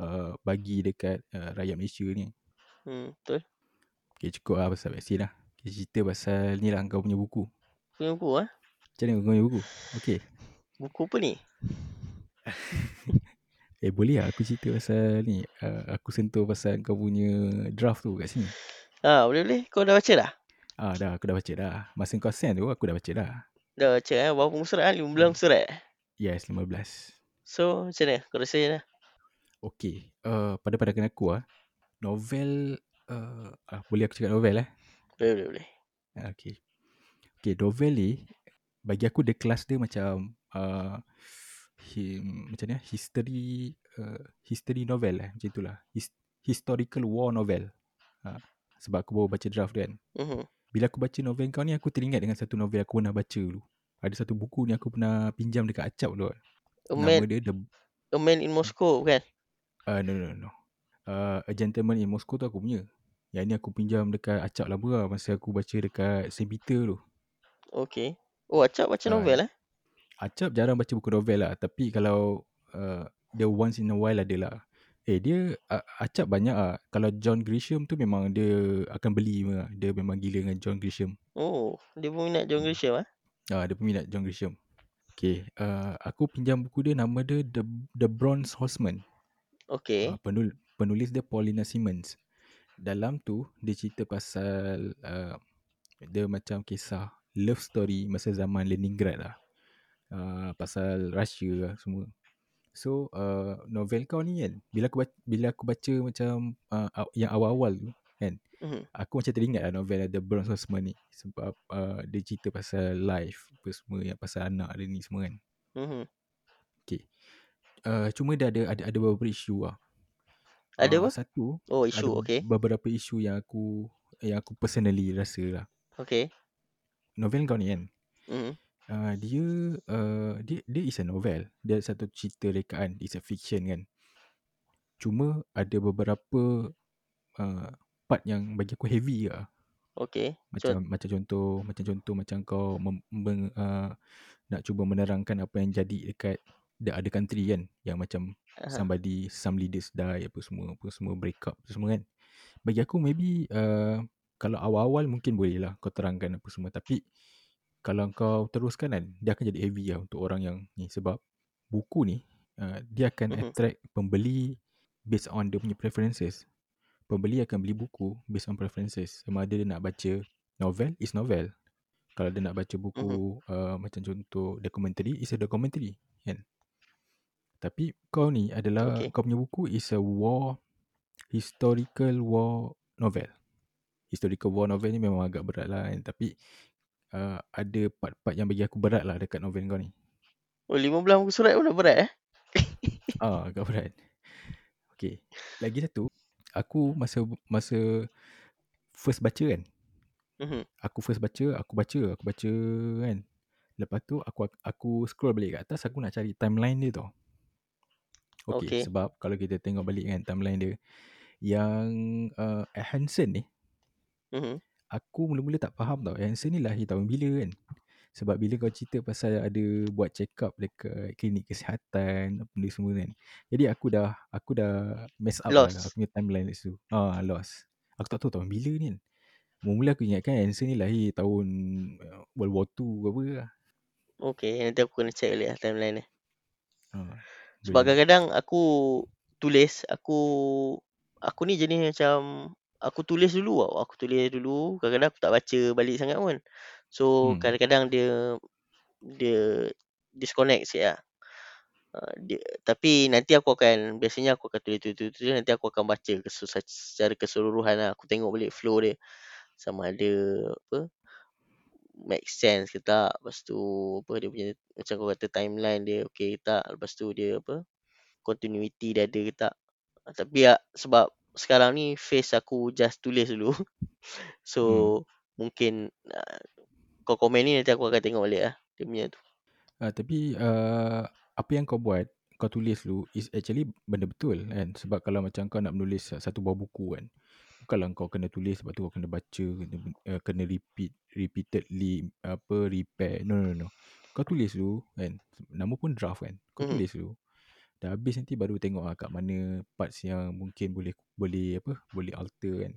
uh, bagi dekat uh, rakyat Malaysia ni. Hmm, betul. Okay cukup lah pasal vaksin lah. Okay, cerita pasal ni lah kau punya buku. Punya buku ah. Macam mana kau punya buku? Okay. Buku apa ni? Eh boleh lah aku cerita pasal ni. Uh, aku sentuh pasal kau punya draft tu kat sini. Ha, boleh boleh. Kau dah baca dah? Ah dah aku dah baca dah. Masa kau send tu aku dah baca dah. Dah baca eh. Berapa surat? ah? 15 muka surat. Yes 15. So, macam mana? Kau rasa mana? Okay. Uh, pada pandangan aku ah novel uh, ah, boleh aku cakap novel eh? Boleh boleh boleh. Ah, Okay. Okay novel ni bagi aku the class dia macam uh, him, macam ni history uh, history novel lah macam itulah. His, historical war novel. Uh, sebab aku baru baca draft kan. Mhm. Bila aku baca novel kau ni aku teringat dengan satu novel aku pernah baca dulu. Ada satu buku ni aku pernah pinjam dekat Acap dulu. A Nama man, dia The a man in Moscow kan? uh, no no no. Uh, A Gentleman in Moscow tu aku punya. Yang ni aku pinjam dekat Acap lama lah masa aku baca dekat St. Peter tu. Okay. Oh, Acap baca Ah, novel eh? Acap jarang baca buku novel lah. Tapi kalau uh, dia once in a while ada lah. Eh dia uh, Acap banyak lah. Kalau John Grisham tu memang dia akan beli lah. Dia memang gila dengan John Grisham. Oh, dia pun minat John Grisham eh? Ah, dia peminat John Grisham. Okay, uh, aku pinjam buku dia nama dia The The Bronze Horseman. Okay. Uh, penul, penulis dia Paulina Simmons. Dalam tu dia cerita pasal uh, dia macam kisah love story masa zaman Leningrad lah. Uh, pasal Russia lah semua. So uh, novel kau ni kan bila aku baca, bila aku baca macam uh, yang awal-awal tu kan Mhm. aku macam teringat lah novel The Bronze Horseman ni sebab uh, dia cerita pasal life apa semua yang pasal anak dia ni semua kan. Mhm. Uh, cuma dia ada ada ada beberapa isu lah. Ada Ah, apa? Satu Oh, isu. ada Okay. beberapa isu yang aku yang aku personally rasa lah. Okay. Novel kau ni kan. Mhm. Uh, dia uh, dia dia is a novel. Dia satu cerita rekaan, it's a fiction kan. Cuma ada beberapa uh, part yang bagi aku heavy lah. Okay. Macam macam contoh macam contoh macam kau mem, mem, uh, nak cuba menerangkan apa yang jadi dekat the other country kan yang macam Aha. somebody some leaders die apa semua apa semua break up semua kan bagi aku maybe uh, kalau awal-awal mungkin boleh lah kau terangkan apa semua tapi kalau kau teruskan kan, dia akan jadi heavy lah untuk orang yang ni. Sebab buku ni, uh, dia akan Mhm. attract pembeli based on dia punya preferences. Pembeli akan beli buku based on preferences. Sama ada dia nak baca novel, is novel. Kalau dia nak baca buku uh, macam contoh documentary, is a documentary. Kan? Tapi kau ni adalah, Okay. kau punya buku is a war, historical war novel. Historical war novel ni memang agak berat lah kan. Tapi uh, ada part-part yang bagi aku berat lah dekat novel kau ni. Oh, 15 muka surat pun berat eh? Ah, agak berat. Okay. Lagi satu, aku masa masa first baca kan. Mhm. Aku first baca, aku baca, aku baca kan. Lepas tu aku aku scroll balik kat atas, aku nak cari timeline dia tau. Okay, Okay. sebab kalau kita tengok balik kan timeline dia, yang uh, Hansen ni, Mhm. Aku mula-mula tak faham tau. Hansen ni lahir tahun bila kan. Sebab bila kau cerita pasal ada buat check up dekat klinik kesihatan, benda semua kan. Jadi aku dah aku dah mess up lah Lost. aku punya timeline kat situ. Ah, lost. Aku tak tahu tahun bila ni kan. Mula-mula aku ingatkan Hansen ni lahir tahun uh, World War 2 ke apa lah. Okay, nanti aku kena check balik lah timeline ni. Ah, Sebab kadang-kadang aku tulis, aku aku ni jenis macam aku tulis dulu tau. Aku tulis dulu, kadang-kadang aku tak baca balik sangat pun. So Hmm. kadang-kadang dia dia disconnect sikit lah. Uh, dia, tapi nanti aku akan biasanya aku akan tulis tulis tulis, tulis nanti aku akan baca secara keseluruhan lah. Aku tengok balik flow dia sama ada apa make sense ke tak. Lepas tu apa dia punya macam kau kata timeline dia okey ke tak. Lepas tu dia apa continuity dia ada ke tak. Ah, Tapi ya, sebab sekarang ni face aku just tulis dulu. so Hmm. mungkin uh, kau komen ni nanti aku akan tengok balik lah dia punya tu. Ah, tapi uh, apa yang kau buat, kau tulis dulu is actually benda betul kan. Sebab kalau macam kau nak menulis satu buah buku kan. Bukanlah kau kena tulis sebab tu kau kena baca, kena, uh, kena repeat, repeatedly, apa, repair. No, no, no. Kau tulis dulu kan. Nama pun draft kan. Kau Mhm. tulis dulu. Dah habis nanti baru tengok lah kat mana parts yang mungkin boleh boleh apa boleh alter kan.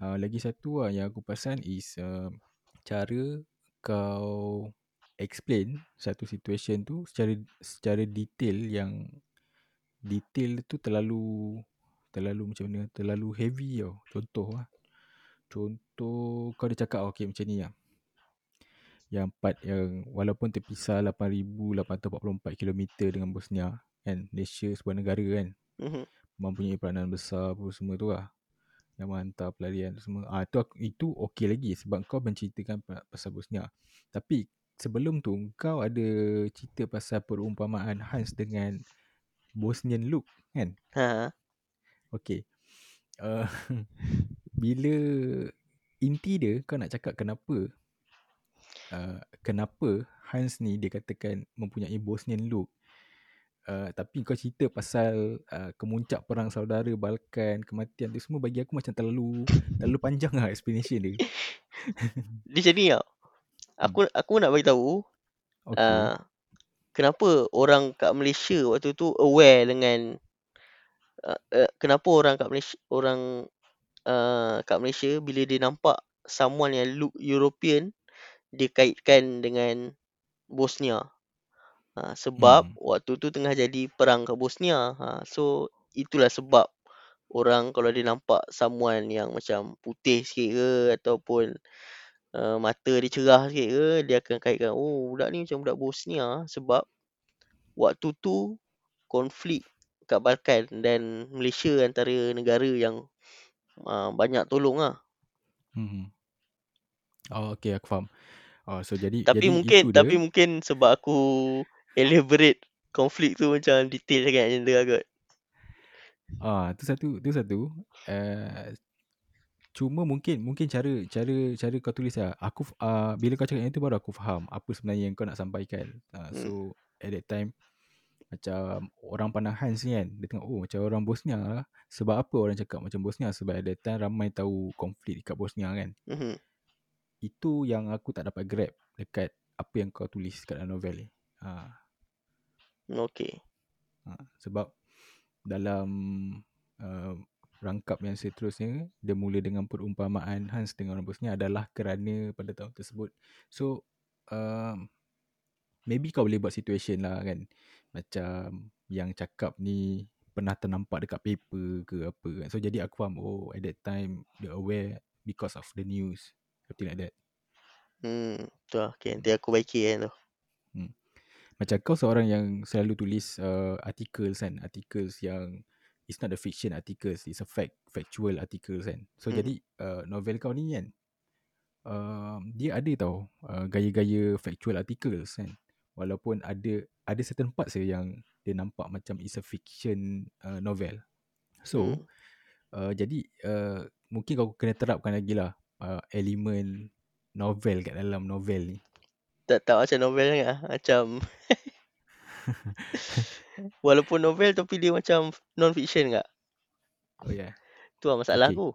Uh, lagi satu lah yang aku perasan is uh, cara kau explain satu situation tu secara secara detail yang detail tu terlalu terlalu macam mana terlalu heavy tau. Contoh lah. Contoh kau ada cakap okay macam ni lah. Yang part yang walaupun terpisah 8,844 km dengan Bosnia kan. Malaysia sebuah negara kan. Mhm. Mempunyai peranan besar apa semua tu lah. Yang menghantar pelarian tu semua. Ah tu aku, itu okey lagi sebab kau menceritakan pa- pasal Bosnia. Tapi sebelum tu kau ada cerita pasal perumpamaan Hans dengan Bosnian look kan? Ha. Okey. Uh, bila inti dia kau nak cakap kenapa uh, kenapa Hans ni dia katakan mempunyai Bosnian look Uh, tapi kau cerita pasal uh, kemuncak perang saudara Balkan, kematian tu semua bagi aku macam terlalu terlalu panjang lah explanation dia. Dia macam ni tau. Aku aku nak bagi tahu Okay. uh, kenapa orang kat Malaysia waktu tu aware dengan uh, uh, kenapa orang kat Malaysia orang uh, kat Malaysia bila dia nampak someone yang look European dia kaitkan dengan Bosnia. Ha, sebab Hmm. waktu tu tengah jadi perang kat Bosnia. Ha, so itulah sebab orang kalau dia nampak someone yang macam putih sikit ke ataupun uh, mata dia cerah sikit ke dia akan kaitkan oh budak ni macam budak Bosnia sebab waktu tu konflik kat Balkan dan Malaysia antara negara yang uh, banyak tolong lah. Hmm. Oh, okay aku faham. Oh, so jadi Tapi jadi mungkin itu tapi dia. mungkin sebab aku elaborate konflik tu macam detail sangat macam tu agak. Ah, tu satu, tu satu. Uh, cuma mungkin mungkin cara cara cara kau tulis lah. Aku uh, bila kau cakap yang tu baru aku faham apa sebenarnya yang kau nak sampaikan. Uh, Hmm. so at that time macam orang pandang Hans ni kan dia tengok oh macam orang Bosnia lah sebab apa orang cakap macam Bosnia sebab that time ramai tahu konflik dekat Bosnia kan Mhm. itu yang aku tak dapat grab dekat apa yang kau tulis kat dalam novel ni ha, Okay. ha, sebab dalam uh, rangkap yang seterusnya dia mula dengan perumpamaan Hans dengan orang Bosnia adalah kerana pada tahun tersebut so um, maybe kau boleh buat situation lah kan. Macam yang cakap ni pernah ternampak dekat paper ke apa kan. So jadi aku faham oh at that time they aware because of the news. Something like that. Hmm, tu lah. Okay, nanti aku baiki kan tu. Macam kau seorang yang selalu tulis uh, articles kan. Articles yang it's not a fiction articles. It's a fact, factual articles kan. So Hmm. jadi uh, novel kau ni kan. Uh, dia ada tau uh, gaya-gaya factual articles kan. Walaupun ada ada certain parts je yang dia nampak macam it's a fiction uh, novel. So Hmm. uh, jadi uh, mungkin kau kena terapkan lagi lah uh, elemen novel kat dalam novel ni. Tak tak macam novel sangat. Macam walaupun novel tapi dia macam non-fiction tak? Oh ya. Yeah. Tu lah masalah Okay. aku.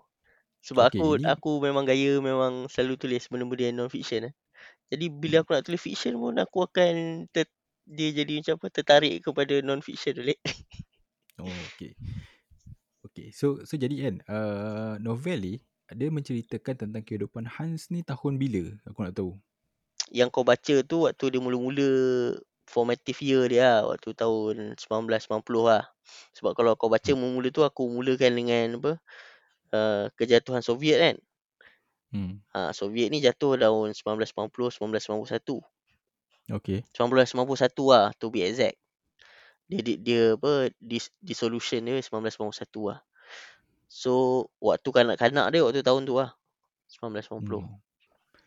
Sebab Okay, aku ini- aku memang gaya memang selalu tulis benda-benda yang non-fiction eh. Jadi bila Hmm. aku nak tulis fiction pun aku akan ter, dia jadi macam apa tertarik kepada non-fiction balik. Oh okay. Okay. So so jadi kan uh, novel ni dia menceritakan tentang kehidupan Hans ni tahun bila? Aku nak tahu. Yang kau baca tu waktu dia mula-mula formative year dia lah, waktu tahun 1990 lah. Sebab kalau kau baca mula-mula tu aku mulakan dengan apa uh, kejatuhan Soviet kan. Hmm. Ha, Soviet ni jatuh tahun 1990 1991. Okay. 1991 lah to be exact. Dia dia, dia apa dis, dissolution dia 1991 lah. So waktu kanak-kanak dia waktu tahun tu lah. 1990. Hmm.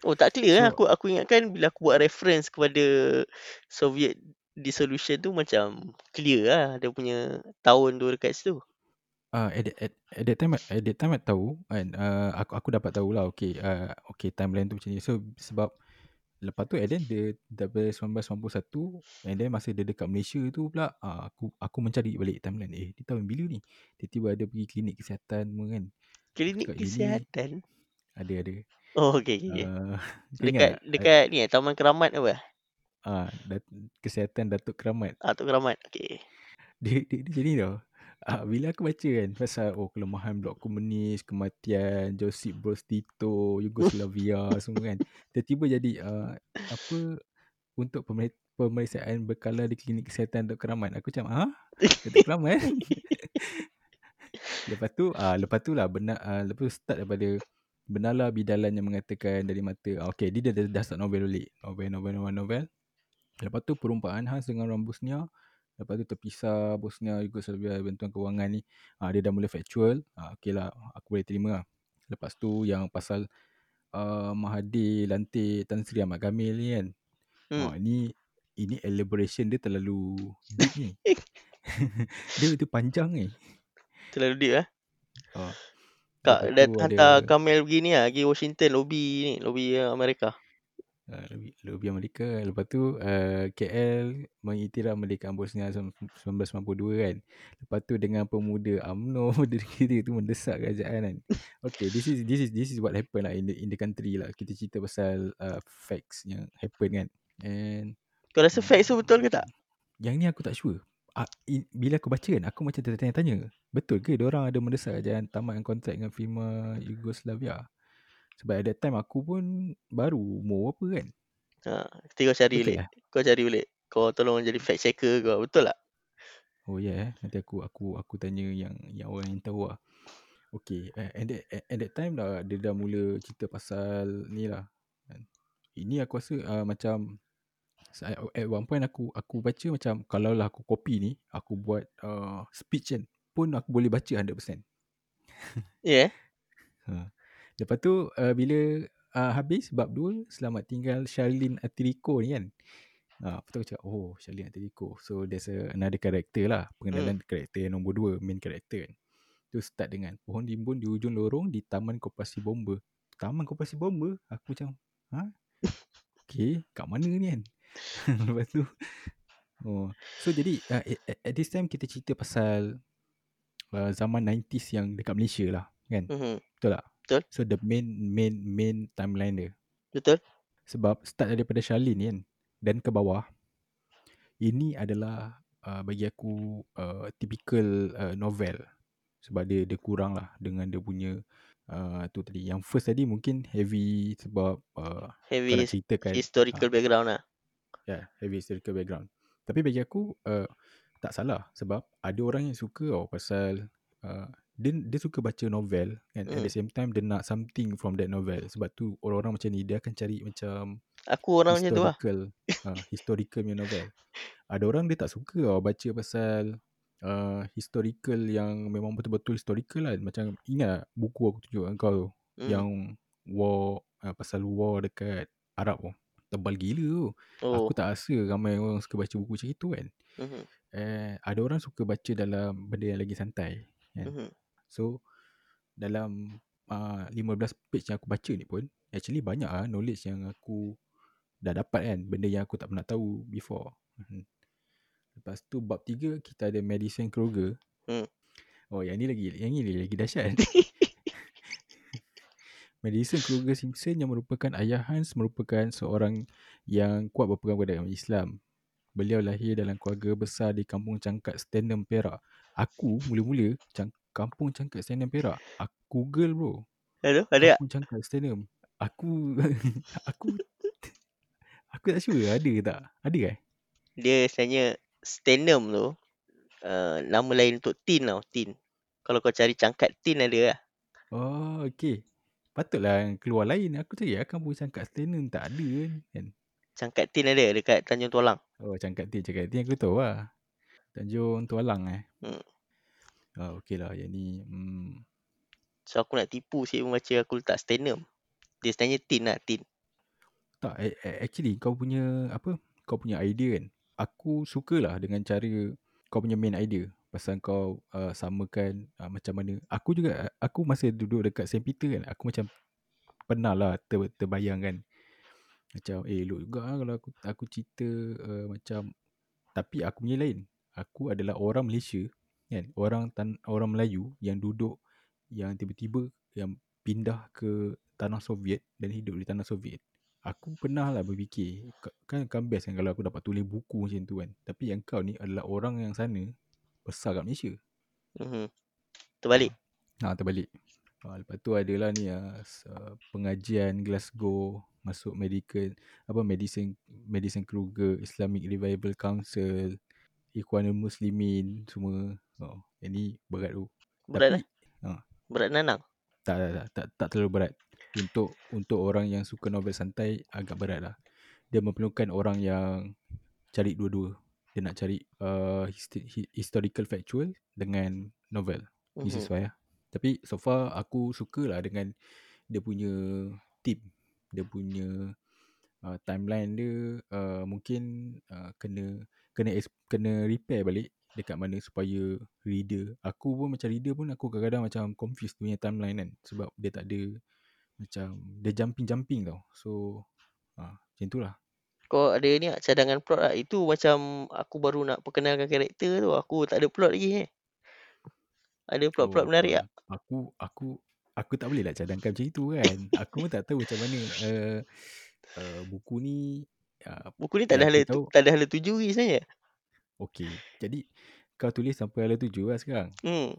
Oh tak clear lah So- aku aku ingatkan bila aku buat reference kepada Soviet dissolution tu macam clear lah dia punya tahun tu dekat situ. Ah, uh, at, at, at that time at that time aku tahu kan uh, aku aku dapat tahu lah okay uh, okay timeline tu macam ni. So sebab lepas tu and then dia daripada 1991 and then masa dia dekat Malaysia tu pula uh, aku aku mencari balik timeline eh di tahun bila ni tiba-tiba ada pergi klinik kesihatan semua kan Klinik Cakap ini- kesihatan. ada ada Oh okey okey. Okay. uh, dekat dekat ni eh, Taman Keramat apa? ah dat, kesihatan Datuk Keramat Ah Tok Keramat. Okey. dia, dia, dia jadi tau ah, bila aku baca kan pasal oh kelemahan blok komunis kematian Josip Broz Tito Yugoslavia semua kan tiba-tiba jadi uh, apa untuk pemer- pemeriksaan berkala di klinik kesihatan Datuk Keramat aku macam ah Datuk Keramat lepas tu ah lepas tu lah benar ah, lepas tu start daripada benarlah bidalan yang mengatakan dari mata ah, okay dia dah, dah start novel balik novel novel novel novel lepas tu perumpamaan Hans dengan orang Bosnia Lepas tu terpisah Bosnia Yugoslavia bantuan kewangan ni. Ha, dia dah mula factual. Ha, okay lah. Aku boleh terima lah. Lepas tu yang pasal uh, Mahathir lantik Tan Sri Ahmad Kamil ni kan. Hmm. Ha, ni ini elaboration dia terlalu deep ni. dia tu panjang ni. Terlalu deep eh. Ha. Kak dah tu hantar ada- Kamel pergi ni lah, pergi Washington lobby ni, lobby uh, Amerika. Uh, lebih, lebih Amerika. Lepas tu uh, KL Mengiktiraf Merdekaan Bosnia 1992 kan. Lepas tu dengan pemuda UMNO Dia tu mendesak kerajaan kan. Okay this is this is this is what happen lah in the, in the country lah. Kita cerita pasal uh, facts yang happen kan. And Kau rasa facts tu betul ke tak? Yang ni aku tak sure Bila aku baca kan Aku macam tertanya-tanya Betul ke orang ada mendesak kerajaan Tamatkan kontrak dengan firma Yugoslavia sebab at that time aku pun baru umur apa kan. Ha, nanti kau cari Betul balik. lah. Kau cari balik. Kau tolong jadi fact checker kau. Betul tak? Oh ya yeah, eh. Nanti aku aku aku tanya yang yang orang yang tahu lah. Okay. Uh, at, that, at, at that time dah dia dah mula cerita pasal ni lah. Kan. Ini aku rasa uh, macam at, one point aku aku baca macam kalau lah aku copy ni, aku buat uh, speech kan pun aku boleh baca 100%. Ya. Yeah. Ha. Lepas tu uh, bila uh, habis bab 2 selamat tinggal Charlene Atirico ni kan. Ha, lepas tu aku cakap oh Charlene Atirico. So there's a, another character lah. Pengenalan hmm. karakter yang nombor 2 main karakter kan. Tu start dengan pohon limbun di ujung lorong di Taman Koperasi Bomba. Taman Koperasi Bomba? Aku macam ha? Okay kat mana ni kan? Lepas tu Oh, so jadi uh, at, at this time kita cerita pasal uh, zaman 90s yang dekat Malaysia lah kan. Mm-hmm. Betul tak? Betul. So the main main main timeline dia. Betul. Sebab start daripada Charlene kan dan ke bawah. Ini adalah uh, bagi aku uh, typical uh, novel. Sebab dia dia kurang lah dengan dia punya uh, tu tadi. Yang first tadi mungkin heavy sebab uh, Heavy ceritakan historical background lah. Ya, yeah, heavy historical background. Tapi bagi aku uh, tak salah sebab ada orang yang suka tau pasal uh, dia dia suka baca novel and at Hmm. the same time dia nak something from that novel. Sebab tu orang-orang macam ni dia akan cari macam Aku orang macam tu lah. historical uh, historical punya novel. Ada orang dia tak suka tau baca pasal uh, historical yang memang betul-betul historical lah. Macam ingat buku aku tunjuk kat kau tu Hmm. yang war uh, pasal war dekat Arab tu. Tebal gila tu. Oh. Aku tak rasa ramai orang suka baca buku macam itu kan. Mhm. Eh, ada orang suka baca dalam benda yang lagi santai. Kan? Mhm. So, dalam uh, 15 page yang aku baca ni pun, actually banyak ah knowledge yang aku dah dapat kan. Benda yang aku tak pernah tahu before. Mhm. Lepas tu bab 3 kita ada Madison Kroger. Hmm. Oh, yang ni lagi yang ni lagi dahsyat. Madison Kroger Simpson yang merupakan ayah Hans merupakan seorang yang kuat berpegang pada agama Islam. Beliau lahir dalam keluarga besar di kampung Cangkat Stanham Perak. Aku mula-mula cang- kampung Cangkat Stanham Perak. Aku Google bro. Hello, ada tak? Kampung Cangkat Stanham. Aku aku aku tak sure ada ke tak? Ada eh? Dia sebenarnya Stenum tu uh, nama lain untuk tin tau, tin. Kalau kau cari cangkat tin ada lah. Oh, okey. Patutlah keluar lain. Aku cari lah kampung Cangkat Stanham tak ada kan. kan? Cangkat tin ada dekat Tanjung Tualang. Oh, Cangkat Tin. Cangkat Tin aku tahu lah. Tanjung Tualang eh. Hmm. Oh, okey lah. Yang ni hmm, So aku nak tipu si membaca aku letak Stenum. Dia sebenarnya tin lah, tin. Tak, actually kau punya apa? Kau punya idea kan. Aku sukalah dengan cara kau punya main idea pasal kau uh, samakan uh, macam mana. Aku juga aku masa duduk dekat St Peter kan, aku macam pernah lah ter, terbayang kan. Macam eh elok juga lah kalau aku aku cerita uh, macam tapi aku punya lain. Aku adalah orang Malaysia kan, orang tan, orang Melayu yang duduk yang tiba-tiba yang pindah ke tanah Soviet dan hidup di tanah Soviet. Aku pernah lah berfikir ka- kan kan best kan kalau aku dapat tulis buku macam tu kan. Tapi yang kau ni adalah orang yang sana besar kat Malaysia. Mhm. Terbalik. Ha terbalik. Ha, lepas tu adalah ni uh, pengajian Glasgow masuk medical apa medicine medicine Kruger Islamic Revival Council Ikhwanul Muslimin semua. Oh, yang ni berat tu. Berat Tapi lah. ha, Berat nanang. tak, tak, tak, tak, tak terlalu berat. Untuk untuk orang yang suka novel santai agak berat lah. Dia memerlukan orang yang cari dua-dua. Dia nak cari uh, histi- historical factual dengan novel. Is Mhm. why lah. Tapi so far aku suka lah dengan dia punya tip. Dia punya uh, timeline dia uh, mungkin uh, kena kena kena repair balik dekat mana supaya reader. Aku pun macam reader pun aku kadang-kadang macam confused punya timeline kan sebab dia tak ada macam dia jumping-jumping tau. So uh, macam tu lah. Kau ada ni tak cadangan plot tak? Itu macam aku baru nak perkenalkan karakter tu. Aku tak ada plot lagi eh. Ada plot-plot Oh, menarik tak? Aku aku aku tak boleh lah cadangkan macam itu kan. aku pun tak tahu macam mana uh, uh, buku ni uh, Buku ni tak ada hala, tahu tak ada hala tuju lagi sebenarnya. okey. Jadi kau tulis sampai hala tujuh lah sekarang. Hmm.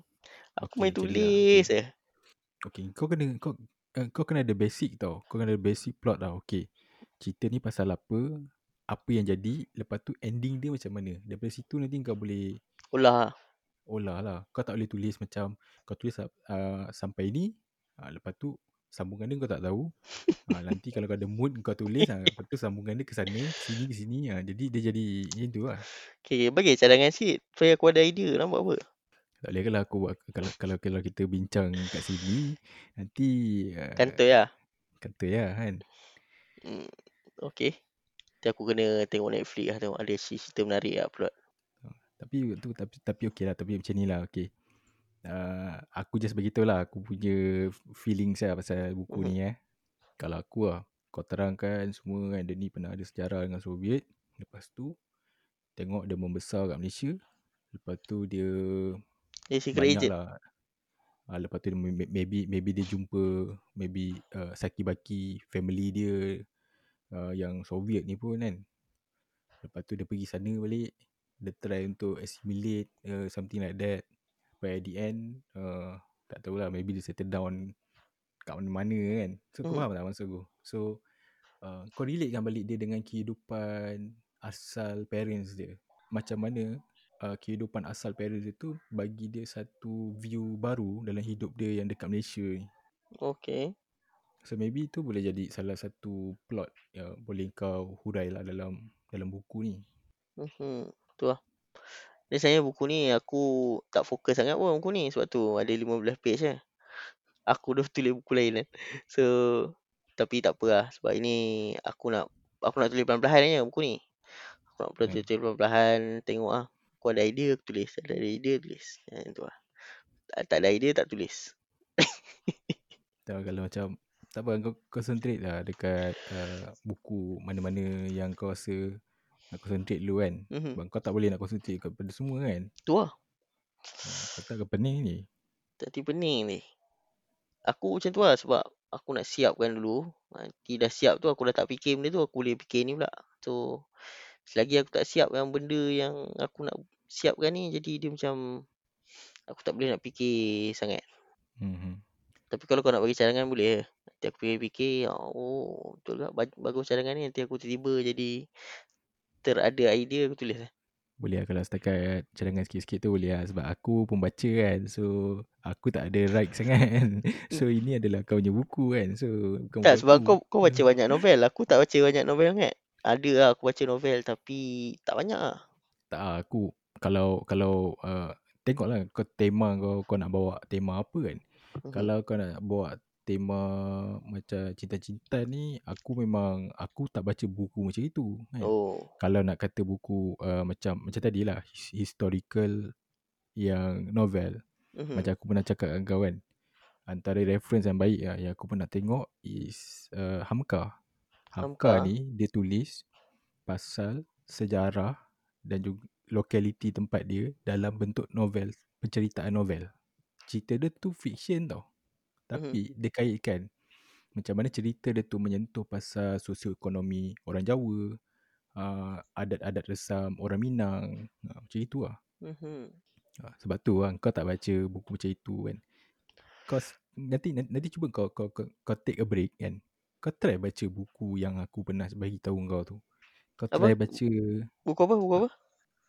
Aku Okey, main ni lah. tulis Okey. je. Okey, kau kena kau uh, kau kena ada basic tau. Kau kena ada basic plot tau. Okey. Cerita ni pasal apa? Apa yang jadi? Lepas tu ending dia macam mana? Daripada situ nanti kau boleh Ulah. olah lah. Kau tak boleh tulis macam kau tulis uh, sampai ni, uh, lepas tu sambungan dia kau tak tahu. Uh, nanti kalau kau ada mood kau tulis, uh, lepas tu sambungan dia ke sana, sini, ke sini. Uh, jadi dia jadi macam tu lah. Okay, bagi cadangan sikit. Supaya aku ada idea. Nampak apa? Tak boleh kalau aku buat, kalau, kalau, kalau kita bincang kat sini, nanti uh, Kantoi lah. kata ya kan. Hmm. Okay. Nanti aku kena tengok Netflix lah. Tengok ada cerita menarik lah plot. Tapi tu tapi tapi okey lah tapi macam ni lah okey. Uh, aku just beritahu lah aku punya feelings lah pasal buku ni eh. Kalau aku lah kau terangkan semua kan dia ni pernah ada sejarah dengan Soviet. Lepas tu tengok dia membesar kat Malaysia. Lepas tu dia Dia secret agent. lah. Uh, lepas tu maybe maybe dia jumpa maybe uh, Saki Baki family dia uh, yang Soviet ni pun kan. Lepas tu dia pergi sana balik. Dia try untuk assimilate uh, something like that. But at the end uh, tak tahulah maybe dia settle down kat mana-mana kan. So kau Mhm. faham tak maksud aku? So uh, kau relate kan balik dia dengan kehidupan asal parents dia. Macam mana uh, kehidupan asal parents dia tu bagi dia satu view baru dalam hidup dia yang dekat Malaysia ni. Okay. So maybe tu boleh jadi salah satu plot yang boleh kau hurai lah dalam dalam buku ni. Mhm. Tu lah. Dia sebenarnya buku ni aku tak fokus sangat pun buku ni sebab tu ada 15 page je. Aku dah tulis buku lain kan. So tapi tak apa lah sebab ini aku nak aku nak tulis perlahan-lahan je buku ni. Aku nak Hmm. tulis tulis perlahan-lahan tengok ah. Aku ada idea aku tulis, ada idea tulis. Yang tu lah. Tak, tak ada idea tak tulis. Tak kalau macam tak apa kau concentrate lah dekat uh, buku mana-mana yang kau rasa nak concentrate dulu kan. Mhm. Sebab kau tak boleh nak concentrate kepada semua kan. Tu lah. Uh, kau tak pening ni. Tak pening ni. Aku macam tu lah sebab aku nak siapkan dulu. Nanti dah siap tu aku dah tak fikir benda tu. Aku boleh fikir ni pula. So selagi aku tak siap yang benda yang aku nak siapkan ni. Jadi dia macam aku tak boleh nak fikir sangat. Hmm. Tapi kalau kau nak bagi cadangan boleh. Nanti aku fikir-fikir. Oh betul lah. bag- Bagus cadangan ni. Nanti aku tiba-tiba jadi terada idea aku tulis lah. Boleh lah kalau setakat cadangan sikit-sikit tu boleh lah. Sebab aku pembaca kan. So aku tak ada right sangat kan. So ini adalah kau punya buku kan. So bukan Tak buku sebab kau kau baca banyak novel. Aku tak baca banyak novel sangat. Ada lah aku baca novel tapi tak banyak lah. Tak aku kalau kalau uh, tengoklah kau tema kau kau nak bawa tema apa kan. Mhm. Kalau kau nak bawa tema macam cinta-cinta ni aku memang aku tak baca buku macam itu kan. Oh. Kalau nak kata buku uh, macam macam tadi lah his- historical yang novel Mhm. macam aku pernah cakap dengan kau kan. Antara reference yang baik lah, yang aku pernah tengok is uh, Hamka. Hamka Hamka. ni dia tulis pasal sejarah dan juga lokaliti tempat dia dalam bentuk novel, penceritaan novel. Cerita dia tu fiction tau. Tapi dia kaitkan macam mana cerita dia tu menyentuh pasal sosioekonomi orang Jawa, uh, adat-adat resam orang Minang. Uh, macam itu lah. Mhm. Ha, sebab tu lah kau tak baca buku macam itu kan. Kau s- nanti nanti, nanti cuba kau, kau kau kau take a break kan. Kau try baca buku yang aku pernah bagi tahu kau tu. Kau Apa? try baca Buku apa? Buku apa?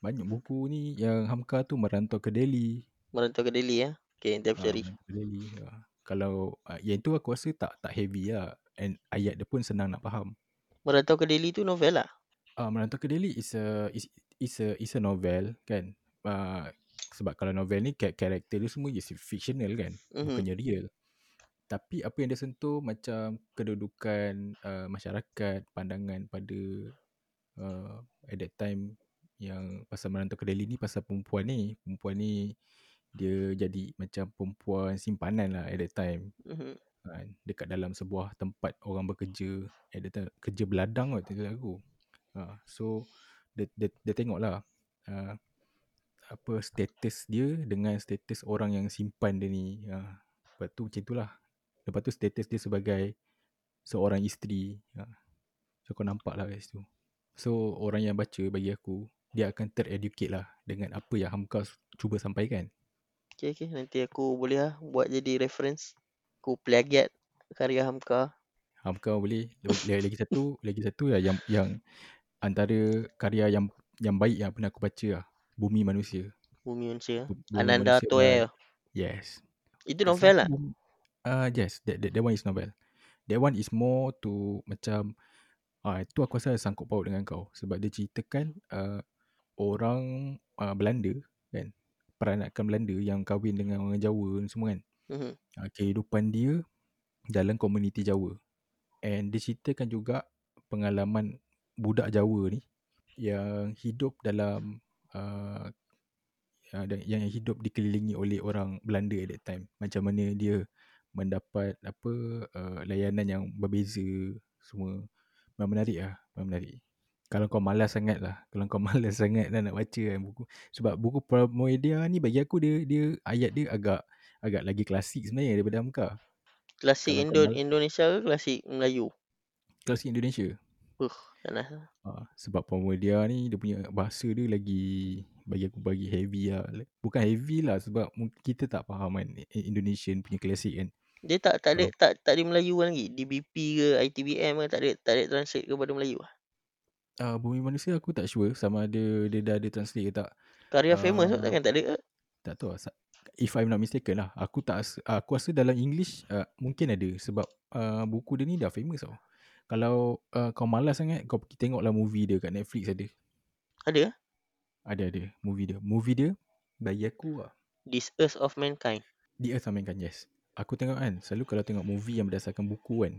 banyak buku ni yang Hamka tu merantau ke Delhi. Merantau ke Delhi ya. Okay, nanti aku cari. merantau ke Delhi. Kalau uh, yang tu aku rasa tak tak heavy lah and ayat dia pun senang nak faham. Merantau ke Delhi tu novel lah. Ah uh, merantau ke Delhi is a is is a is a novel kan. Uh, sebab kalau novel ni ka- karakter dia semua is fictional kan. Mhm. Bukannya real. Tapi apa yang dia sentuh macam kedudukan uh, masyarakat, pandangan pada uh, at that time yang pasal merantau ke Delhi ni pasal perempuan ni. Perempuan ni dia jadi macam perempuan simpanan lah at that time. Mhm. Kan, dekat dalam sebuah tempat orang bekerja at that time, kerja beladang kot tak silap aku. Ha, so dia, dia, dia tengok lah uh, apa status dia dengan status orang yang simpan dia ni. Ha, lepas tu macam itulah. Lepas tu status dia sebagai seorang isteri. Ha. So kau nampak lah kat situ. So orang yang baca bagi aku dia akan tereducate lah dengan apa yang Hamka cuba sampaikan. Okay, okay. Nanti aku boleh lah buat jadi reference. Aku plagiat karya Hamka. Hamka boleh lagi, lagi satu lagi satu lah yang yang antara karya yang yang baik yang pernah aku baca lah. Bumi Manusia. Bumi Manusia. Bu- Bumi Ananda Manusia Toer. Yes. Itu novel lah. Ah uh, yes, that, that that one is novel. That one is more to macam ah uh, itu aku rasa sangkut paut dengan kau sebab dia ceritakan uh, orang uh, Belanda kan peranakan Belanda yang kahwin dengan orang Jawa semua kan. Mhm. uh, kehidupan dia dalam komuniti Jawa. And dia ceritakan juga pengalaman budak Jawa ni yang hidup dalam uh, yang hidup dikelilingi oleh orang Belanda at that time. Macam mana dia mendapat apa uh, layanan yang berbeza semua. Memang menarik lah. Memang menarik. Kalau kau malas sangat lah. Kalau kau malas sangat lah nak baca kan buku. Sebab buku Pramoedia ni bagi aku dia dia ayat dia agak agak lagi klasik sebenarnya daripada Hamka. Klasik Indo mal- Indonesia ke klasik Melayu? Klasik Indonesia. Uh, nak. Ha, sebab Pramoedia ni dia punya bahasa dia lagi bagi aku bagi heavy lah. Bukan heavy lah sebab kita tak faham kan Indonesian punya klasik kan. Dia tak tak ada tak tak ada Melayu lagi. DBP ke ITBM ke tak ada tak ada translate kepada Melayu. ah? Uh, Bumi Manusia aku tak sure sama ada dia dah ada translate ke tak. Karya famous tu takkan tak ada ke? Tak tahu If I'm not mistaken lah. Aku tak aku rasa dalam English uh, mungkin ada sebab uh, buku dia ni dah famous tau. Kalau uh, kau malas sangat kau pergi tengoklah movie dia kat Netflix ada. Ada? Ada ada movie dia. Movie dia bagi aku lah. This Earth of Mankind. Di Earth Amainkan yes. Aku tengok kan selalu kalau tengok movie yang berdasarkan buku kan.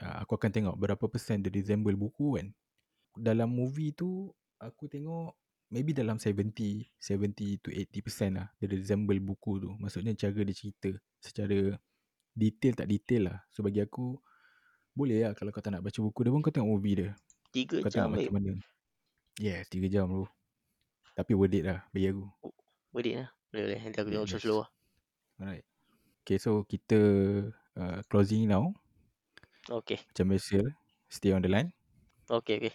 Uh, aku akan tengok berapa persen dia resemble buku kan. Dalam movie tu aku tengok maybe dalam 70 70 to 80% lah dia resemble buku tu. Maksudnya cara dia cerita secara detail tak detail lah. So bagi aku boleh lah kalau kau tak nak baca buku dia pun kau tengok movie dia. Tiga Kau jam tengok macam mana. Yes, 3 jam bro. Tapi worth it lah bagi aku. Boleh lah. Boleh boleh. Nanti aku tengok Yes. slow lah. Alright. Okay, so kita uh, closing now. Okay. Macam biasa, stay on the line. Okay okay.